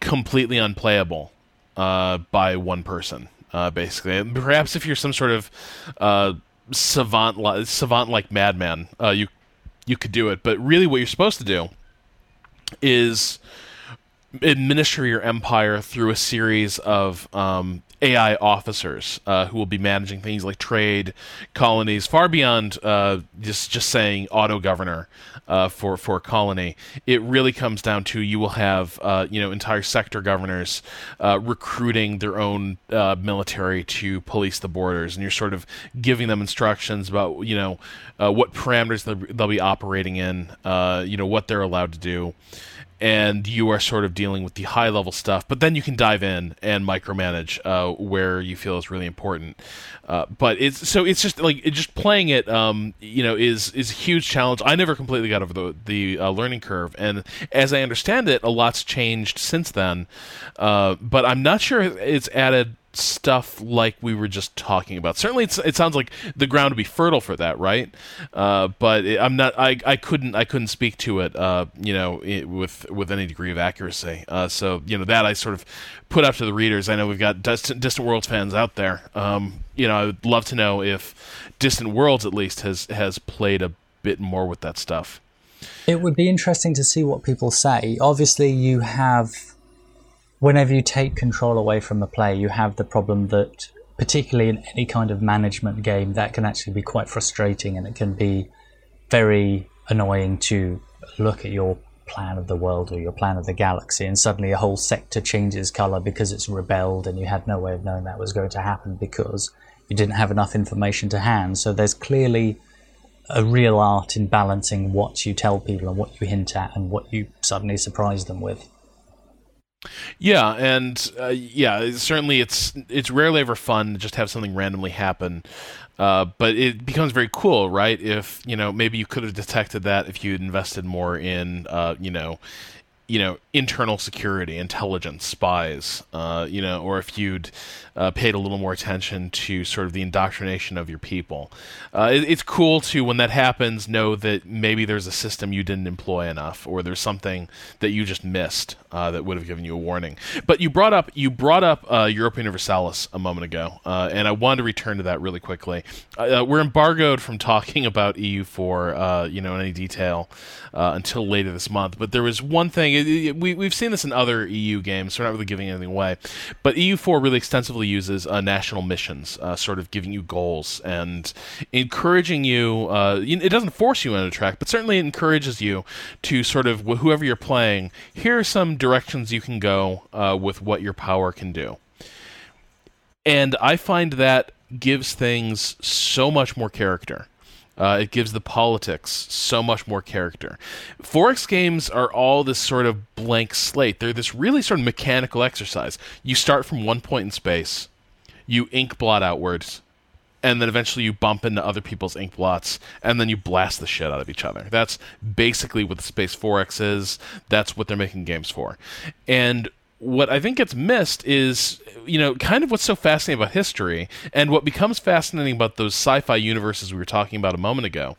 completely unplayable uh, by one person. Uh, basically, perhaps if you're some sort of uh, savant, savant like madman, uh, you you could do it. But really, what you're supposed to do is administer your empire through a series of um, AI officers uh, who will be managing things like trade, colonies, far beyond uh, just just saying auto governor uh, for for a colony. It really comes down to you will have uh, you know entire sector governors uh, recruiting their own uh, military to police the borders, and you're sort of giving them instructions about you know what parameters they'll, they'll, be operating in, you know what they're allowed to do and you are sort of dealing with the high level stuff. But then you can dive in and micromanage uh, where you feel is really important. Uh, but it's so it's just like it, just playing it, um, you know, is is a huge challenge. I never completely got over the the uh, learning curve, and as I understand it, a lot's changed since then. Uh, but I'm not sure it's added stuff like we were just talking about. Certainly, it sounds like the ground would be fertile for that, right? Uh, but it, I'm not. I, I couldn't. I couldn't speak to it. Uh, you know, it, with with any degree of accuracy. Uh, so you know that I sort of put out to the readers. I know we've got distant, distant worlds fans out there. Um, you know, I would love to know if distant worlds at least has has played a bit more with that stuff. It would be interesting to see what people say. Obviously, you have whenever you take control away from the player, you have the problem that, particularly in any kind of management game, that can actually be quite frustrating and it can be very annoying to look at your plan of the world or your plan of the galaxy and suddenly a whole sector changes color because it's rebelled and you had no way of knowing that was going to happen because you didn't have enough information to hand. So there's clearly a real art in balancing what you tell people and what you hint at and what you suddenly surprise them with. Yeah, and uh, yeah, certainly it's it's rarely ever fun to just have something randomly happen. Uh, but it becomes very cool, right? If you know, maybe you could have detected that if you had invested more in, uh, you know, you know internal security, intelligence, spies, uh, you know, or if you'd uh, paid a little more attention to sort of the indoctrination of your people. Uh, it, it's cool to when that happens know that maybe there's a system you didn't employ enough, or there's something that you just missed uh, that would have given you a warning. But you brought up you brought up uh, Europa Universalis a moment ago, uh, and I wanted to return to that really quickly. we're embargoed from talking about EU4, you know, in any detail until later this month. But there was one thing we we've seen this in other EU games, so we're not really giving anything away. But EU4 really extensively uses uh, national missions, uh, sort of giving you goals and encouraging you. Uh, it doesn't force you on a track, but certainly it encourages you to sort of whoever you're playing. Here are some directions you can go uh, with what your power can do. And I find that gives things so much more character. Uh, it gives the politics so much more character. 4X games are all this sort of blank slate. They're this really sort of mechanical exercise. You start from one point in space, you ink blot outwards, and then eventually you bump into other people's ink blots, and then you blast the shit out of each other. That's basically what the Space 4X is. That's what they're making games for. And what I think gets missed is, you know, kind of what's so fascinating about history and what becomes fascinating about those sci fi universes we were talking about a moment ago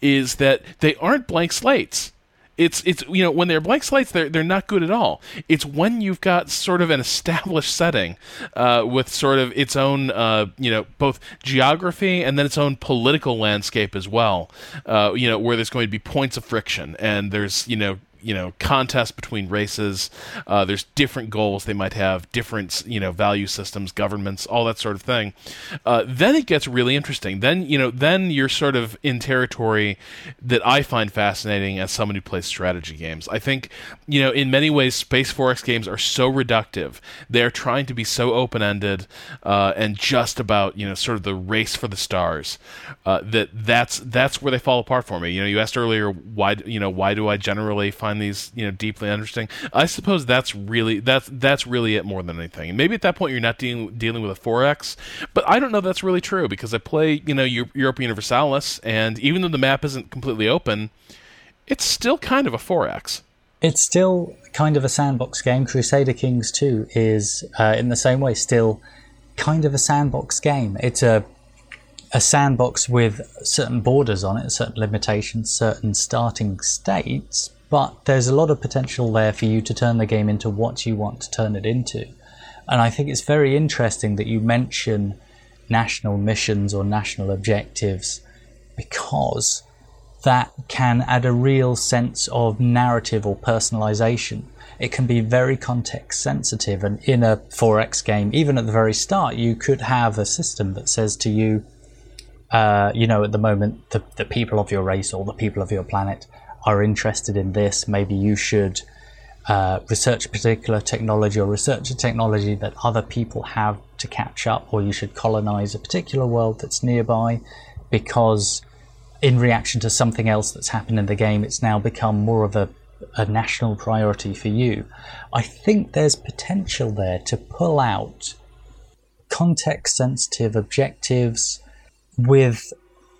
is that they aren't blank slates. It's it's you know when they're blank slates they're they're not good at all. It's when you've got sort of an established setting uh, with sort of its own uh, you know both geography and then its own political landscape as well. Uh, you know where there's going to be points of friction and there's you know you know contest between races. Uh, there's different goals they might have different you know value systems governments all that sort of thing. Uh, then it gets really interesting. Then you know then you're sort of in territory that i find fascinating as someone who plays strategy games. I think you know in many ways space 4x games are so reductive. They're trying to be so open-ended uh, and just about you know sort of the race for the stars uh, that that's that's where they fall apart for me. You know you asked earlier why you know why do i generally find find these you know deeply interesting. I suppose that's really that's that's really it more than anything. Maybe at that point you're not dealing dealing with a 4x, but I don't know that's really true because I play you know Europa Universalis, and even though the map isn't completely open, it's still kind of a 4x. It's still kind of a sandbox game. Crusader Kings 2 is uh, in the same way still kind of a sandbox game. It's a a sandbox with certain borders on it, certain limitations, certain starting states, but there's a lot of potential there for you to turn the game into what you want to turn it into. And I think it's very interesting that you mention national missions or national objectives because that can add a real sense of narrative or personalization. It can be very context sensitive, and in a 4X game, even at the very start, you could have a system that says to you, uh, you know, at the moment, the, the people of your race or the people of your planet are interested in this, maybe you should uh, research a particular technology or research a technology that other people have to catch up, or you should colonize a particular world that's nearby because in reaction to something else that's happened in the game, it's now become more of a a national priority for you. I think there's potential there to pull out context sensitive objectives with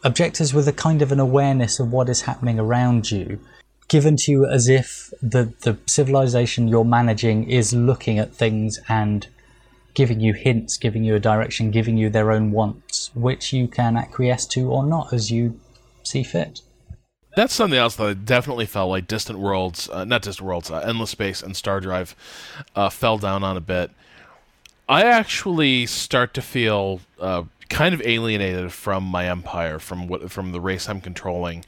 objectives with a kind of an awareness of what is happening around you given to you as if the the civilization you're managing is looking at things and giving you hints, giving you a direction, giving you their own wants, which you can acquiesce to or not as you see fit. That's something else that I definitely felt like Distant Worlds, uh, not Distant Worlds, uh, Endless Space and Star Drive uh, fell down on a bit. I actually start to feel uh, kind of alienated from my empire, from what from the race I'm controlling.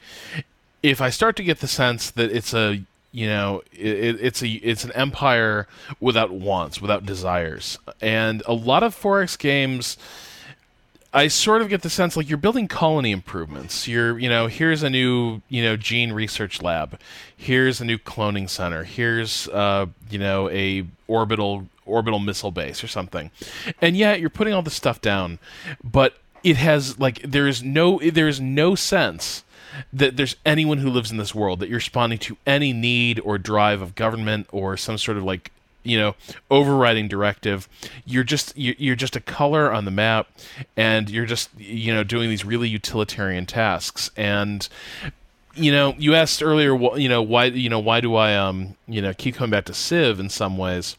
If I start to get the sense that it's a you know it, it's a it's an empire without wants, without desires, and a lot of 4X games. I sort of get the sense like you're building colony improvements. You're, you know, here's a new, you know, gene research lab. Here's a new cloning center. Here's, uh, you know, a orbital orbital missile base or something. And yet you're putting all this stuff down, but it has like there is no there is no sense that there's anyone who lives in this world that you're responding to any need or drive of government or some sort of like you know overriding directive. You're just you're just a color on the map and you're just you know doing these really utilitarian tasks. And you know you asked earlier you know why you know why do i um you know keep coming back to civ in some ways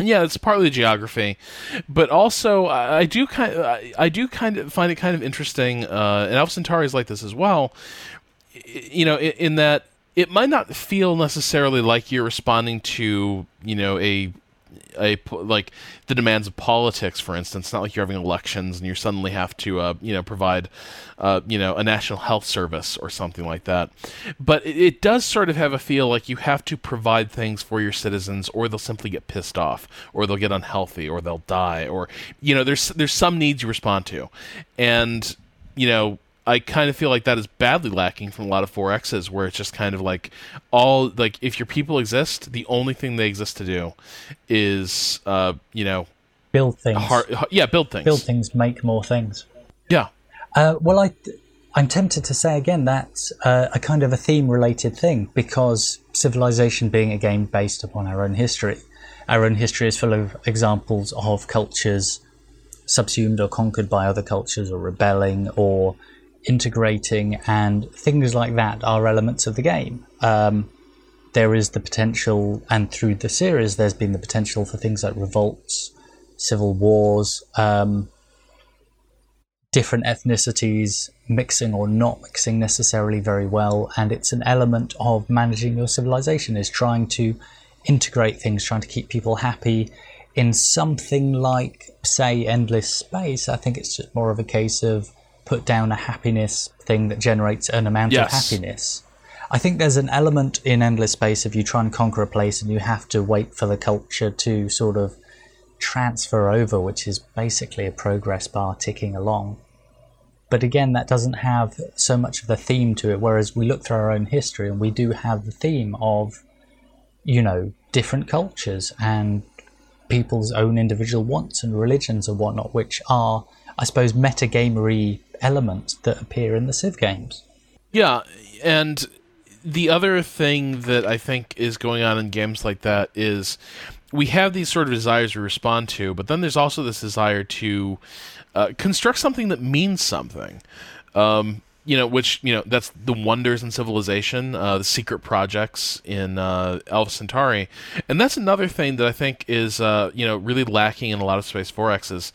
yeah, it's partly geography, but also I do kind of, I do kind of find it kind of interesting, uh, and Alpha Centauri is like this as well. You know, in, in that it might not feel necessarily like you're responding to you know a a like the demands of politics, for instance. It's not like you're having elections and you suddenly have to, uh, you know, provide, uh, you know, a national health service or something like that. But it, it, does sort of have a feel like you have to provide things for your citizens, or they'll simply get pissed off, or they'll get unhealthy, or they'll die, or you know, there's there's some needs you respond to, and you know I kind of feel like that is badly lacking from a lot of 4Xs, where it's just kind of like all like if your people exist, the only thing they exist to do is uh, you know build things. Hard, yeah, build things. Build things, make more things. Yeah. Uh, well, I I'm tempted to say again that's uh, a kind of a theme related thing because Civilization being a game based upon our own history, our own history is full of examples of cultures subsumed or conquered by other cultures or rebelling or integrating and things like that are elements of the game. Um, there is the potential, and through the series, there's been the potential for things like revolts, civil wars, um, different ethnicities mixing or not mixing necessarily very well. And it's an element of managing your civilization, is trying to integrate things, trying to keep people happy. In something like, say, Endless Space, I think it's just more of a case of put down a happiness thing that generates an amount yes. of happiness. I think there's an element in Endless Space if you try and conquer a place and you have to wait for the culture to sort of transfer over, which is basically a progress bar ticking along. But again, that doesn't have so much of the theme to it, whereas we look through our own history and we do have the theme of, you know, different cultures and people's own individual wants and religions and whatnot, which are, I suppose, metagamery elements that appear in the Civ games. Yeah, and the other thing that I think is going on in games like that is we have these sort of desires we respond to, but then there's also this desire to uh, construct something that means something. Um, you know, which you know that's the wonders in civilization, uh, the secret projects in uh, Alpha Centauri, and that's another thing that I think is uh, you know really lacking in a lot of Space 4Xs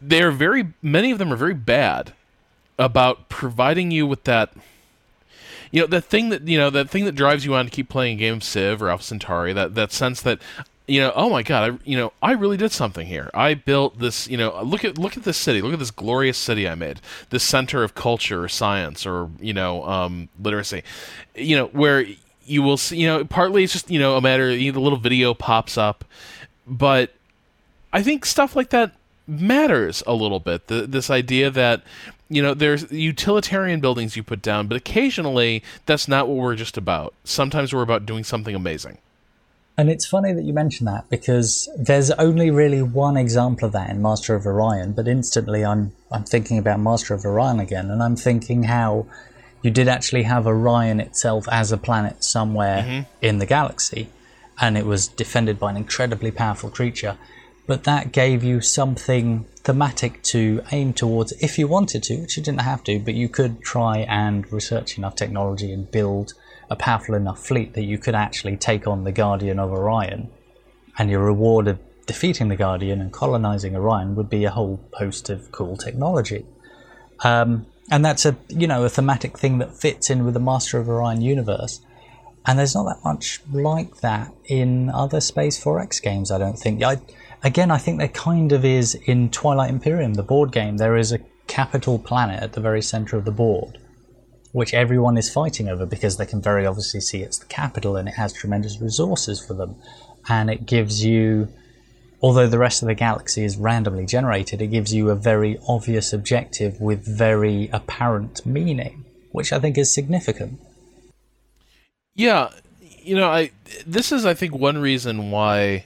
they're very many of them are very bad about providing you with that you know that thing that you know that thing that drives you on to keep playing a game of Civ or Alpha Centauri that that sense that you know oh my god I you know I really did something here. I built this you know look at look at this city. Look at this glorious city I made. This center of culture or science or you know um, literacy. You know where you will see you know partly it's just you know a matter you know, the little video pops up. But I think stuff like that matters a little bit. The, this idea that you know there's utilitarian buildings you put down, but occasionally that's not what we're just about. Sometimes we're about doing something amazing. And it's funny that you mention that because there's only really one example of that in Master of Orion, but instantly I'm I'm thinking about Master of Orion again, and I'm thinking how you did actually have Orion itself as a planet somewhere mm-hmm. in the galaxy, and it was defended by an incredibly powerful creature. But that gave you something thematic to aim towards if you wanted to, which you didn't have to, but you could try and research enough technology and build a powerful enough fleet that you could actually take on the Guardian of Orion. And your reward of defeating the Guardian and colonizing Orion would be a whole host of cool technology. Um, and that's a you know a thematic thing that fits in with the Master of Orion universe. And there's not that much like that in other Space 4X games, I don't think. I, again, I think there kind of is in Twilight Imperium, the board game. There is a capital planet at the very center of the board, which everyone is fighting over because they can very obviously see it's the capital and it has tremendous resources for them. And it gives you although the rest of the galaxy is randomly generated, it gives you a very obvious objective with very apparent meaning, which I think is significant. Yeah, you know, I this is I think one reason why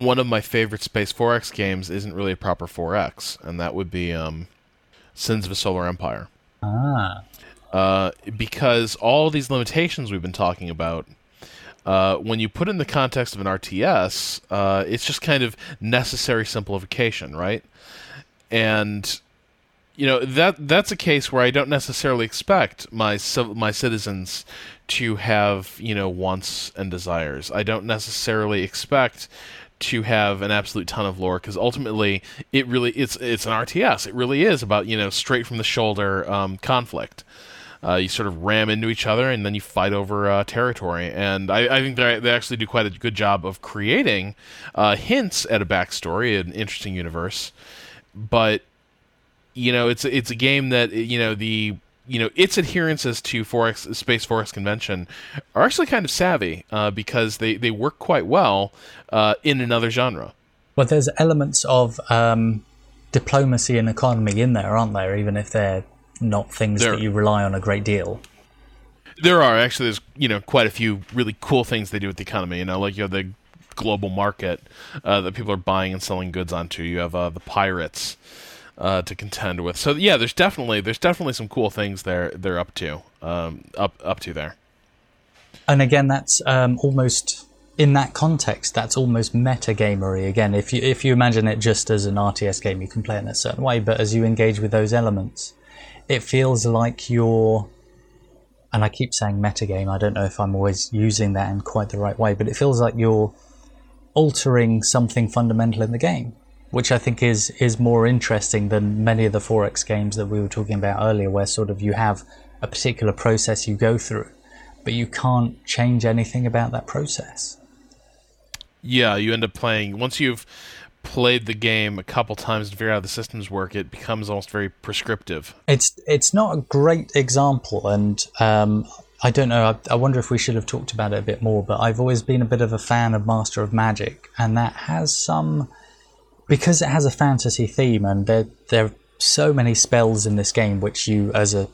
one of my favorite Space 4X games isn't really a proper 4X, and that would be um, Sins of a Solar Empire. Ah. Uh, because all these limitations we've been talking about uh, when you put in the context of an RTS, uh, it's just kind of necessary simplification, right? And you know that that's a case where I don't necessarily expect my my citizens to have you know wants and desires. I don't necessarily expect to have an absolute ton of lore because ultimately it really it's it's an RTS. It really is about you know straight from the shoulder um, conflict. Uh, you sort of ram into each other and then you fight over uh, territory. And I, I think they, they actually do quite a good job of creating uh, hints at a backstory, an interesting universe. But you know, it's it's a game that you know the you know its adherences to 4X Space 4X convention are actually kind of savvy uh, because they they work quite well uh, in another genre. Well, there's elements of um, diplomacy and economy in there, aren't there? Even if they're not things that you rely on a great deal. There are actually there's you know quite a few really cool things they do with the economy. You know, like you have the global market uh, that people are buying and selling goods onto. You have uh, the pirates uh, to contend with. So yeah, there's definitely there's definitely some cool things they're they're up to um, up up to there. And again, that's um, almost in that context. That's almost metagamery. Again, if you if you imagine it just as an RTS game, you can play it in a certain way. But as you engage with those elements, it feels like you're and I keep saying metagame, I don't know if I'm always using that in quite the right way, but it feels like you're altering something fundamental in the game, which I think is is more interesting than many of the 4X games that we were talking about earlier, where sort of you have a particular process you go through, but you can't change anything about that process. Yeah, you end up playing once you've played the game a couple times to figure out how the systems work, it becomes almost very prescriptive. It's it's not a great example, and um, I don't know. I, I, wonder if we should have talked about it a bit more. But I've always been a bit of a fan of Master of Magic, and that has some because it has a fantasy theme, and there there are so many spells in this game which you as a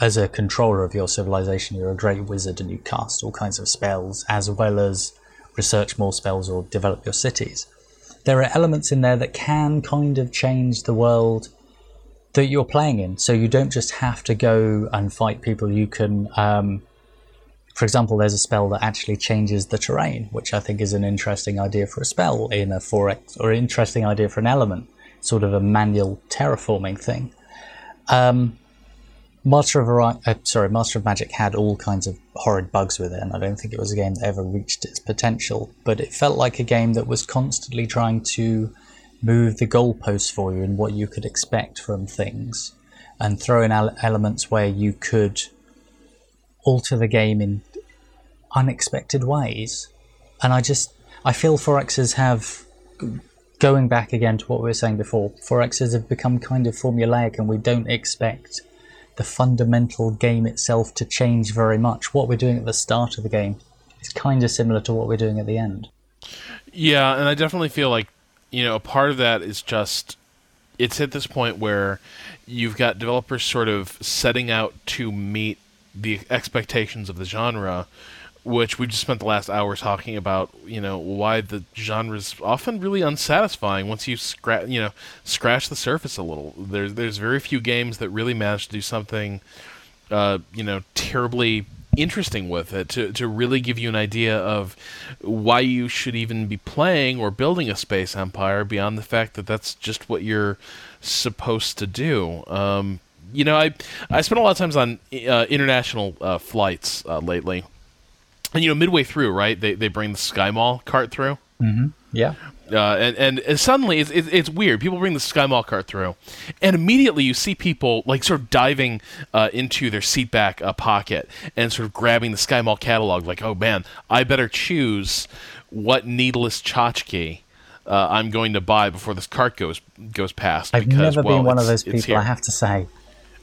as a controller of your civilization, you're a great wizard and you cast all kinds of spells as well as research more spells or develop your cities there are elements in there that can kind of change the world that you're playing in. So you don't just have to go and fight people. You can, um, for example, there's a spell that actually changes the terrain, which I think is an interesting idea for a spell in a 4X, or an interesting idea for an element, sort of a manual terraforming thing. Um, Master of uh, sorry, Master of Magic had all kinds of horrid bugs with it, and I don't think it was a game that ever reached its potential. But it felt like a game that was constantly trying to move the goalposts for you and what you could expect from things, and throw in elements where you could alter the game in unexpected ways. And I just, I feel 4Xs have, going back again to what we were saying before, 4Xs have become kind of formulaic, and we don't expect the fundamental game itself to change very much. What we're doing at the start of the game is kind of similar to what we're doing at the end. Yeah, and I definitely feel like, you know, a part of that is just it's at this point where you've got developers sort of setting out to meet the expectations of the genre which we just spent the last hour talking about. You know why the genre is often really unsatisfying once you scratch you know scratch the surface a little. There's there's very few games that really manage to do something, uh, you know, terribly interesting with it to, to really give you an idea of why you should even be playing or building a space empire beyond the fact that that's just what you're supposed to do. Um, you know, I I spent a lot of times on uh, international uh, flights uh, lately, and you know, midway through, right, they they bring the Sky Mall cart through. Mm-hmm. Yeah. Uh, and, and, and suddenly it's, it's, it's weird. People bring the Sky Mall cart through, and immediately you see people like sort of diving uh, into their seat back uh, pocket and sort of grabbing the Sky Mall catalog. Like, oh man, I better choose what needless tchotchke uh, I'm going to buy before this cart goes goes past. I've because, never well, been one of those people. I have to say.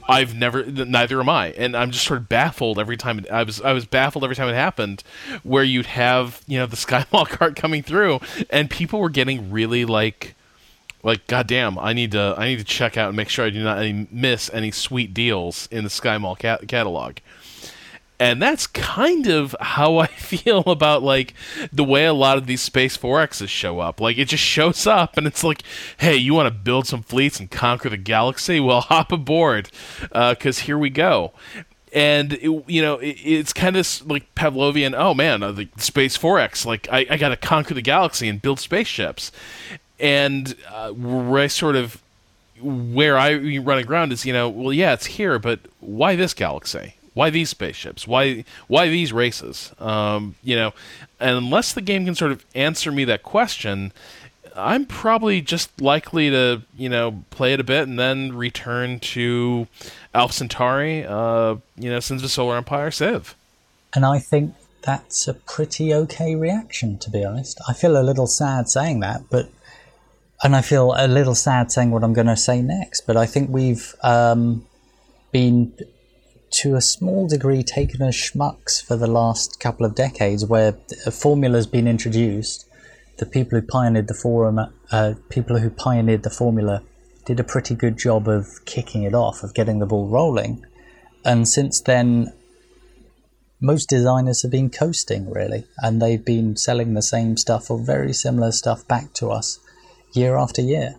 I've never, neither am I, and I'm just sort of baffled every time. It, I was, I was baffled every time it happened, where you'd have, you know, the Skymall cart coming through, and people were getting really like, like, goddamn, I need to, I need to check out and make sure I do not any, miss any sweet deals in the Skymall cat- catalog. And that's kind of how I feel about like the way a lot of these Space 4Xs show up. Like it just shows up and it's like, hey, you want to build some fleets and conquer the galaxy? Well, hop aboard, because here we go. And it, you know, it, it's kind of like Pavlovian. Oh man, uh, the Space 4X. Like I, I got to conquer the galaxy and build spaceships. And uh, where I sort of where I run aground is, you know, well, yeah, it's here, but why this galaxy? Why these spaceships? Why why these races? Um, you know, and unless the game can sort of answer me that question, I'm probably just likely to you know play it a bit and then return to Alpha Centauri, uh, you know, Sins of Solar Empire, Civ. And I think that's a pretty okay reaction, to be honest. I feel a little sad saying that, but and I feel a little sad saying what I'm going to say next. But I think we've um, been, to a small degree, taken as schmucks for the last couple of decades, where a formula's been introduced. The people who pioneered the forum, uh, people who pioneered the formula, did a pretty good job of kicking it off, of getting the ball rolling. And since then, most designers have been coasting really and they've been selling the same stuff or very similar stuff back to us year after year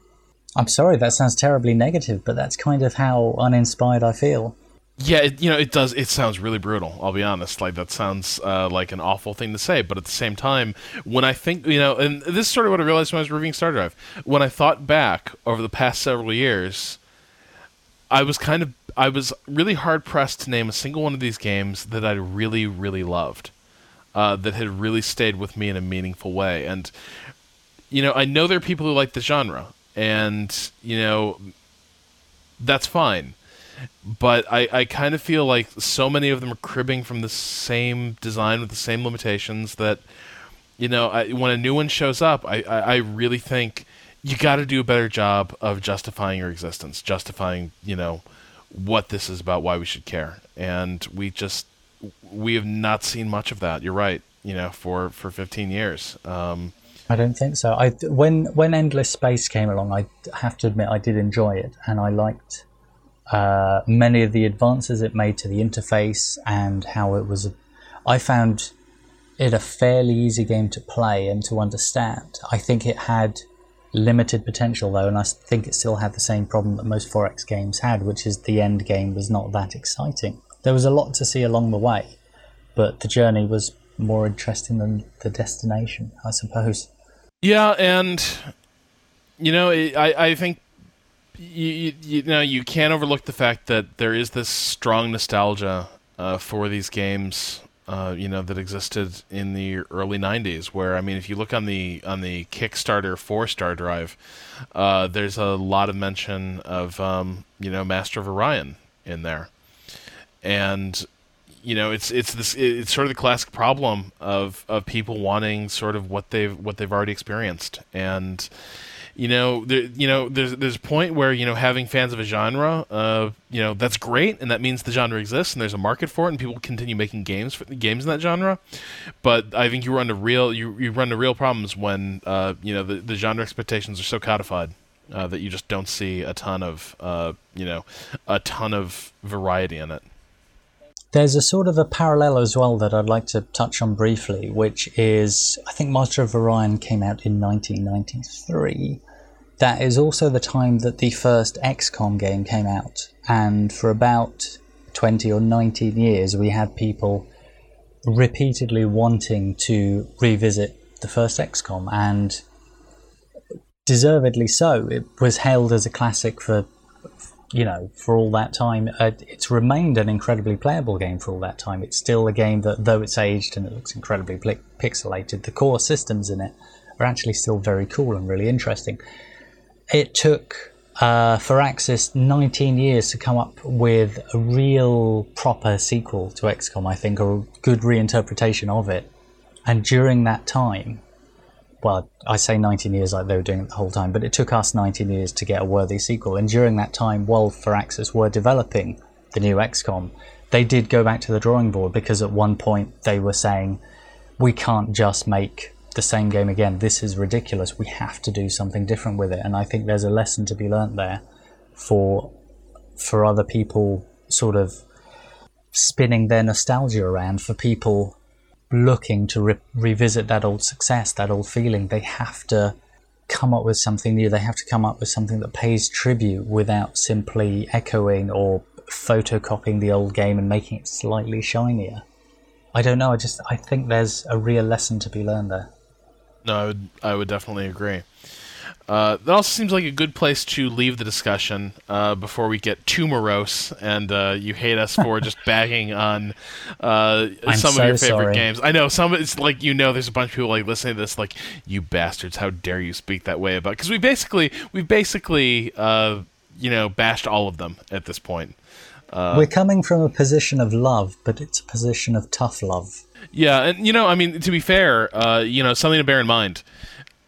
i'm sorry that sounds terribly negative but that's kind of how uninspired i feel Yeah, it, you know, it does. It sounds really brutal. I'll be honest. Like that sounds uh, like an awful thing to say, but at the same time, when I think, you know, and this is sort of what I realized when I was reviewing Star Drive. When I thought back over the past several years, I was kind of, I was really hard pressed to name a single one of these games that I really, really loved, uh, that had really stayed with me in a meaningful way. And you know, I know there are people who like the genre, and you know, that's fine but I, I kind of feel like so many of them are cribbing from the same design with the same limitations that you know I, when a new one shows up I, I, I really think you got to do a better job of justifying your existence justifying you know what this is about why we should care. And we just we have not seen much of that. You're right you know for for 15 years. Um, i don't think so. I when when endless space came along i have to admit i did enjoy it and i liked uh, many of the advances it made to the interface and how it was. I found it a fairly easy game to play and to understand. I think it had limited potential though, and I think it still had the same problem that most 4X games had, which is the end game was not that exciting. There was a lot to see along the way, but the journey was more interesting than the destination, I suppose. Yeah, and you know, I I think you, you, you know you can't overlook the fact that there is this strong nostalgia uh, for these games. Uh, you know that existed in the early '90s. Where I mean, if you look on the on the Kickstarter for Star Drive, uh, there's a lot of mention of um, you know Master of Orion in there, and you know it's it's this it's sort of the classic problem of of people wanting sort of what they've what they've already experienced and you know there you know there's there's a point where you know having fans of a genre uh you know that's great and that means the genre exists and there's a market for it and people continue making games for games in that genre. But i think you run into real you, you run into real problems when uh you know the, the genre expectations are so codified uh, that you just don't see a ton of uh you know a ton of variety in it There's a sort of a parallel as well that I'd like to touch on briefly, which is I think Master of Orion came out in 1993. That is also the time that the first XCOM game came out, and for about 20 or 19 years, we had people repeatedly wanting to revisit the first XCOM, and deservedly so. It was hailed as a classic for you know, for all that time, uh, it's remained an incredibly playable game for all that time. It's still a game that, though it's aged and it looks incredibly pixelated, the core systems in it are actually still very cool and really interesting. It took uh, Firaxis 19 years to come up with a real proper sequel to XCOM, I think, or a good reinterpretation of it. And during that time, well, I say 19 years like they were doing it the whole time, but it took us 19 years to get a worthy sequel. And during that time, while Firaxis were developing the new XCOM, they did go back to the drawing board because at one point they were saying, we can't just make the same game again. This is ridiculous. We have to do something different with it. And I think there's a lesson to be learnt there for for other people sort of spinning their nostalgia around for people looking to re- revisit that old success, that old feeling, they have to come up with something new. They have to come up with something that pays tribute without simply echoing or photocopying the old game and making it slightly shinier. I don't know. I just I think there's a real lesson to be learned there. No, I would I would definitely agree. Uh, that also seems like a good place to leave the discussion uh, before we get too morose and uh, you hate us for just bagging on uh, some so of your favorite sorry. games. I know some. It's like you know, there's a bunch of people like listening to this, like you bastards, how dare you speak that way about? Because we basically we basically uh, you know bashed all of them at this point. Uh, We're coming from a position of love, but it's a position of tough love. Yeah, and you know, I mean, to be fair, uh, you know, something to bear in mind.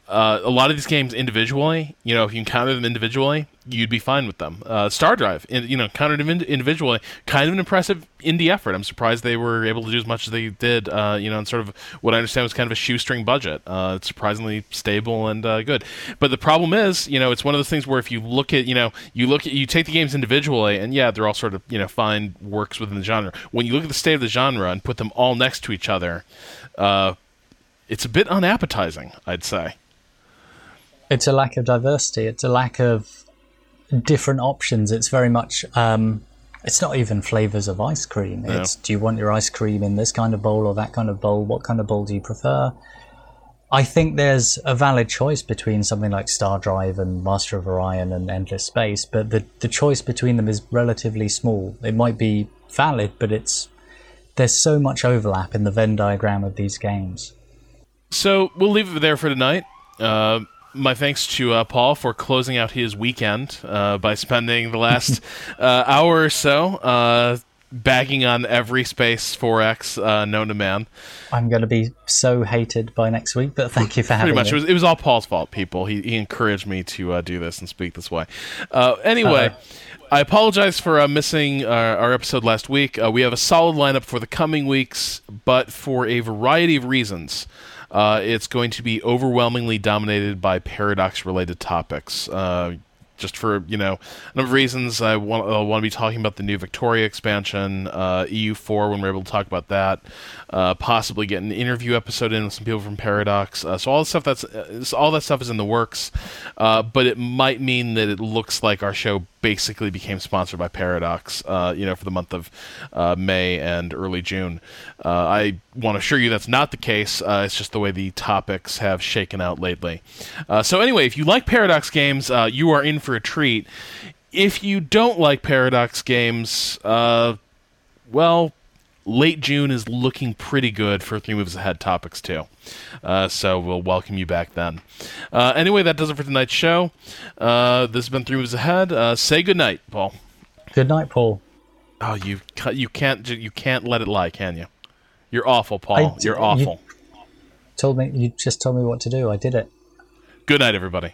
Uh, a lot of these games individually, you know, if you encounter them individually, you'd be fine with them. Uh, Star Drive, in, you know, countered them ind- individually, kind of an impressive indie effort. I'm surprised they were able to do as much as they did. Uh, you know, and sort of what I understand was kind of a shoestring budget. Uh, it's surprisingly stable and uh, good. But the problem is, you know, it's one of those things where if you look at, you know, you look at, you take the games individually, and yeah, they're all sort of, you know, fine works within the genre. When you look at the state of the genre and put them all next to each other, uh, it's a bit unappetizing, I'd say. It's a lack of diversity. It's a lack of different options. It's very much. Um, it's not even flavors of ice cream. It's do you want your ice cream in this kind of bowl or that kind of bowl? What kind of bowl do you prefer? I think there's a valid choice between something like Star Drive and Master of Orion and Endless Space, but the, the choice between them is relatively small. It might be valid, but it's there's so much overlap in the Venn diagram of these games. So we'll leave it there for tonight. Uh, my thanks to uh, Paul for closing out his weekend uh, by spending the last uh, hour or so uh, bagging on every Space 4X uh, known to man. I'm going to be so hated by next week, but thank you for having me. Pretty much, it was, it was all Paul's fault. People, he, he encouraged me to uh, do this and speak this way. Uh, anyway. I apologize for uh, missing uh, our episode last week. Uh, we have a solid lineup for the coming weeks, but for a variety of reasons, uh, it's going to be overwhelmingly dominated by paradox related topics. Uh, just for you know a number of reasons, I want, I want to be talking about the new Victoria expansion, uh, EU4 when we're able to talk about that, uh, possibly get an interview episode in with some people from Paradox. Uh, so all the stuff that's uh, all that stuff is in the works, uh, but it might mean that it looks like our show basically became sponsored by Paradox, uh, you know, for the month of uh, May and early June. Uh, I want to assure you that's not the case. Uh, it's just the way the topics have shaken out lately. Uh, so anyway, if you like Paradox games, you are in for a treat. If you don't like Paradox games, well, late June is looking pretty good for Three Moves Ahead topics too. Uh, so we'll welcome you back then. Uh, anyway, that does it for tonight's show. Uh, this has been Three Moves Ahead. Uh, say good night, Paul. Good night, Paul. Oh, you you can't you can't let it lie, can you? You're awful, Paul. d- You're you- awful. Told me you just told me what to do. I did it. Good night, everybody.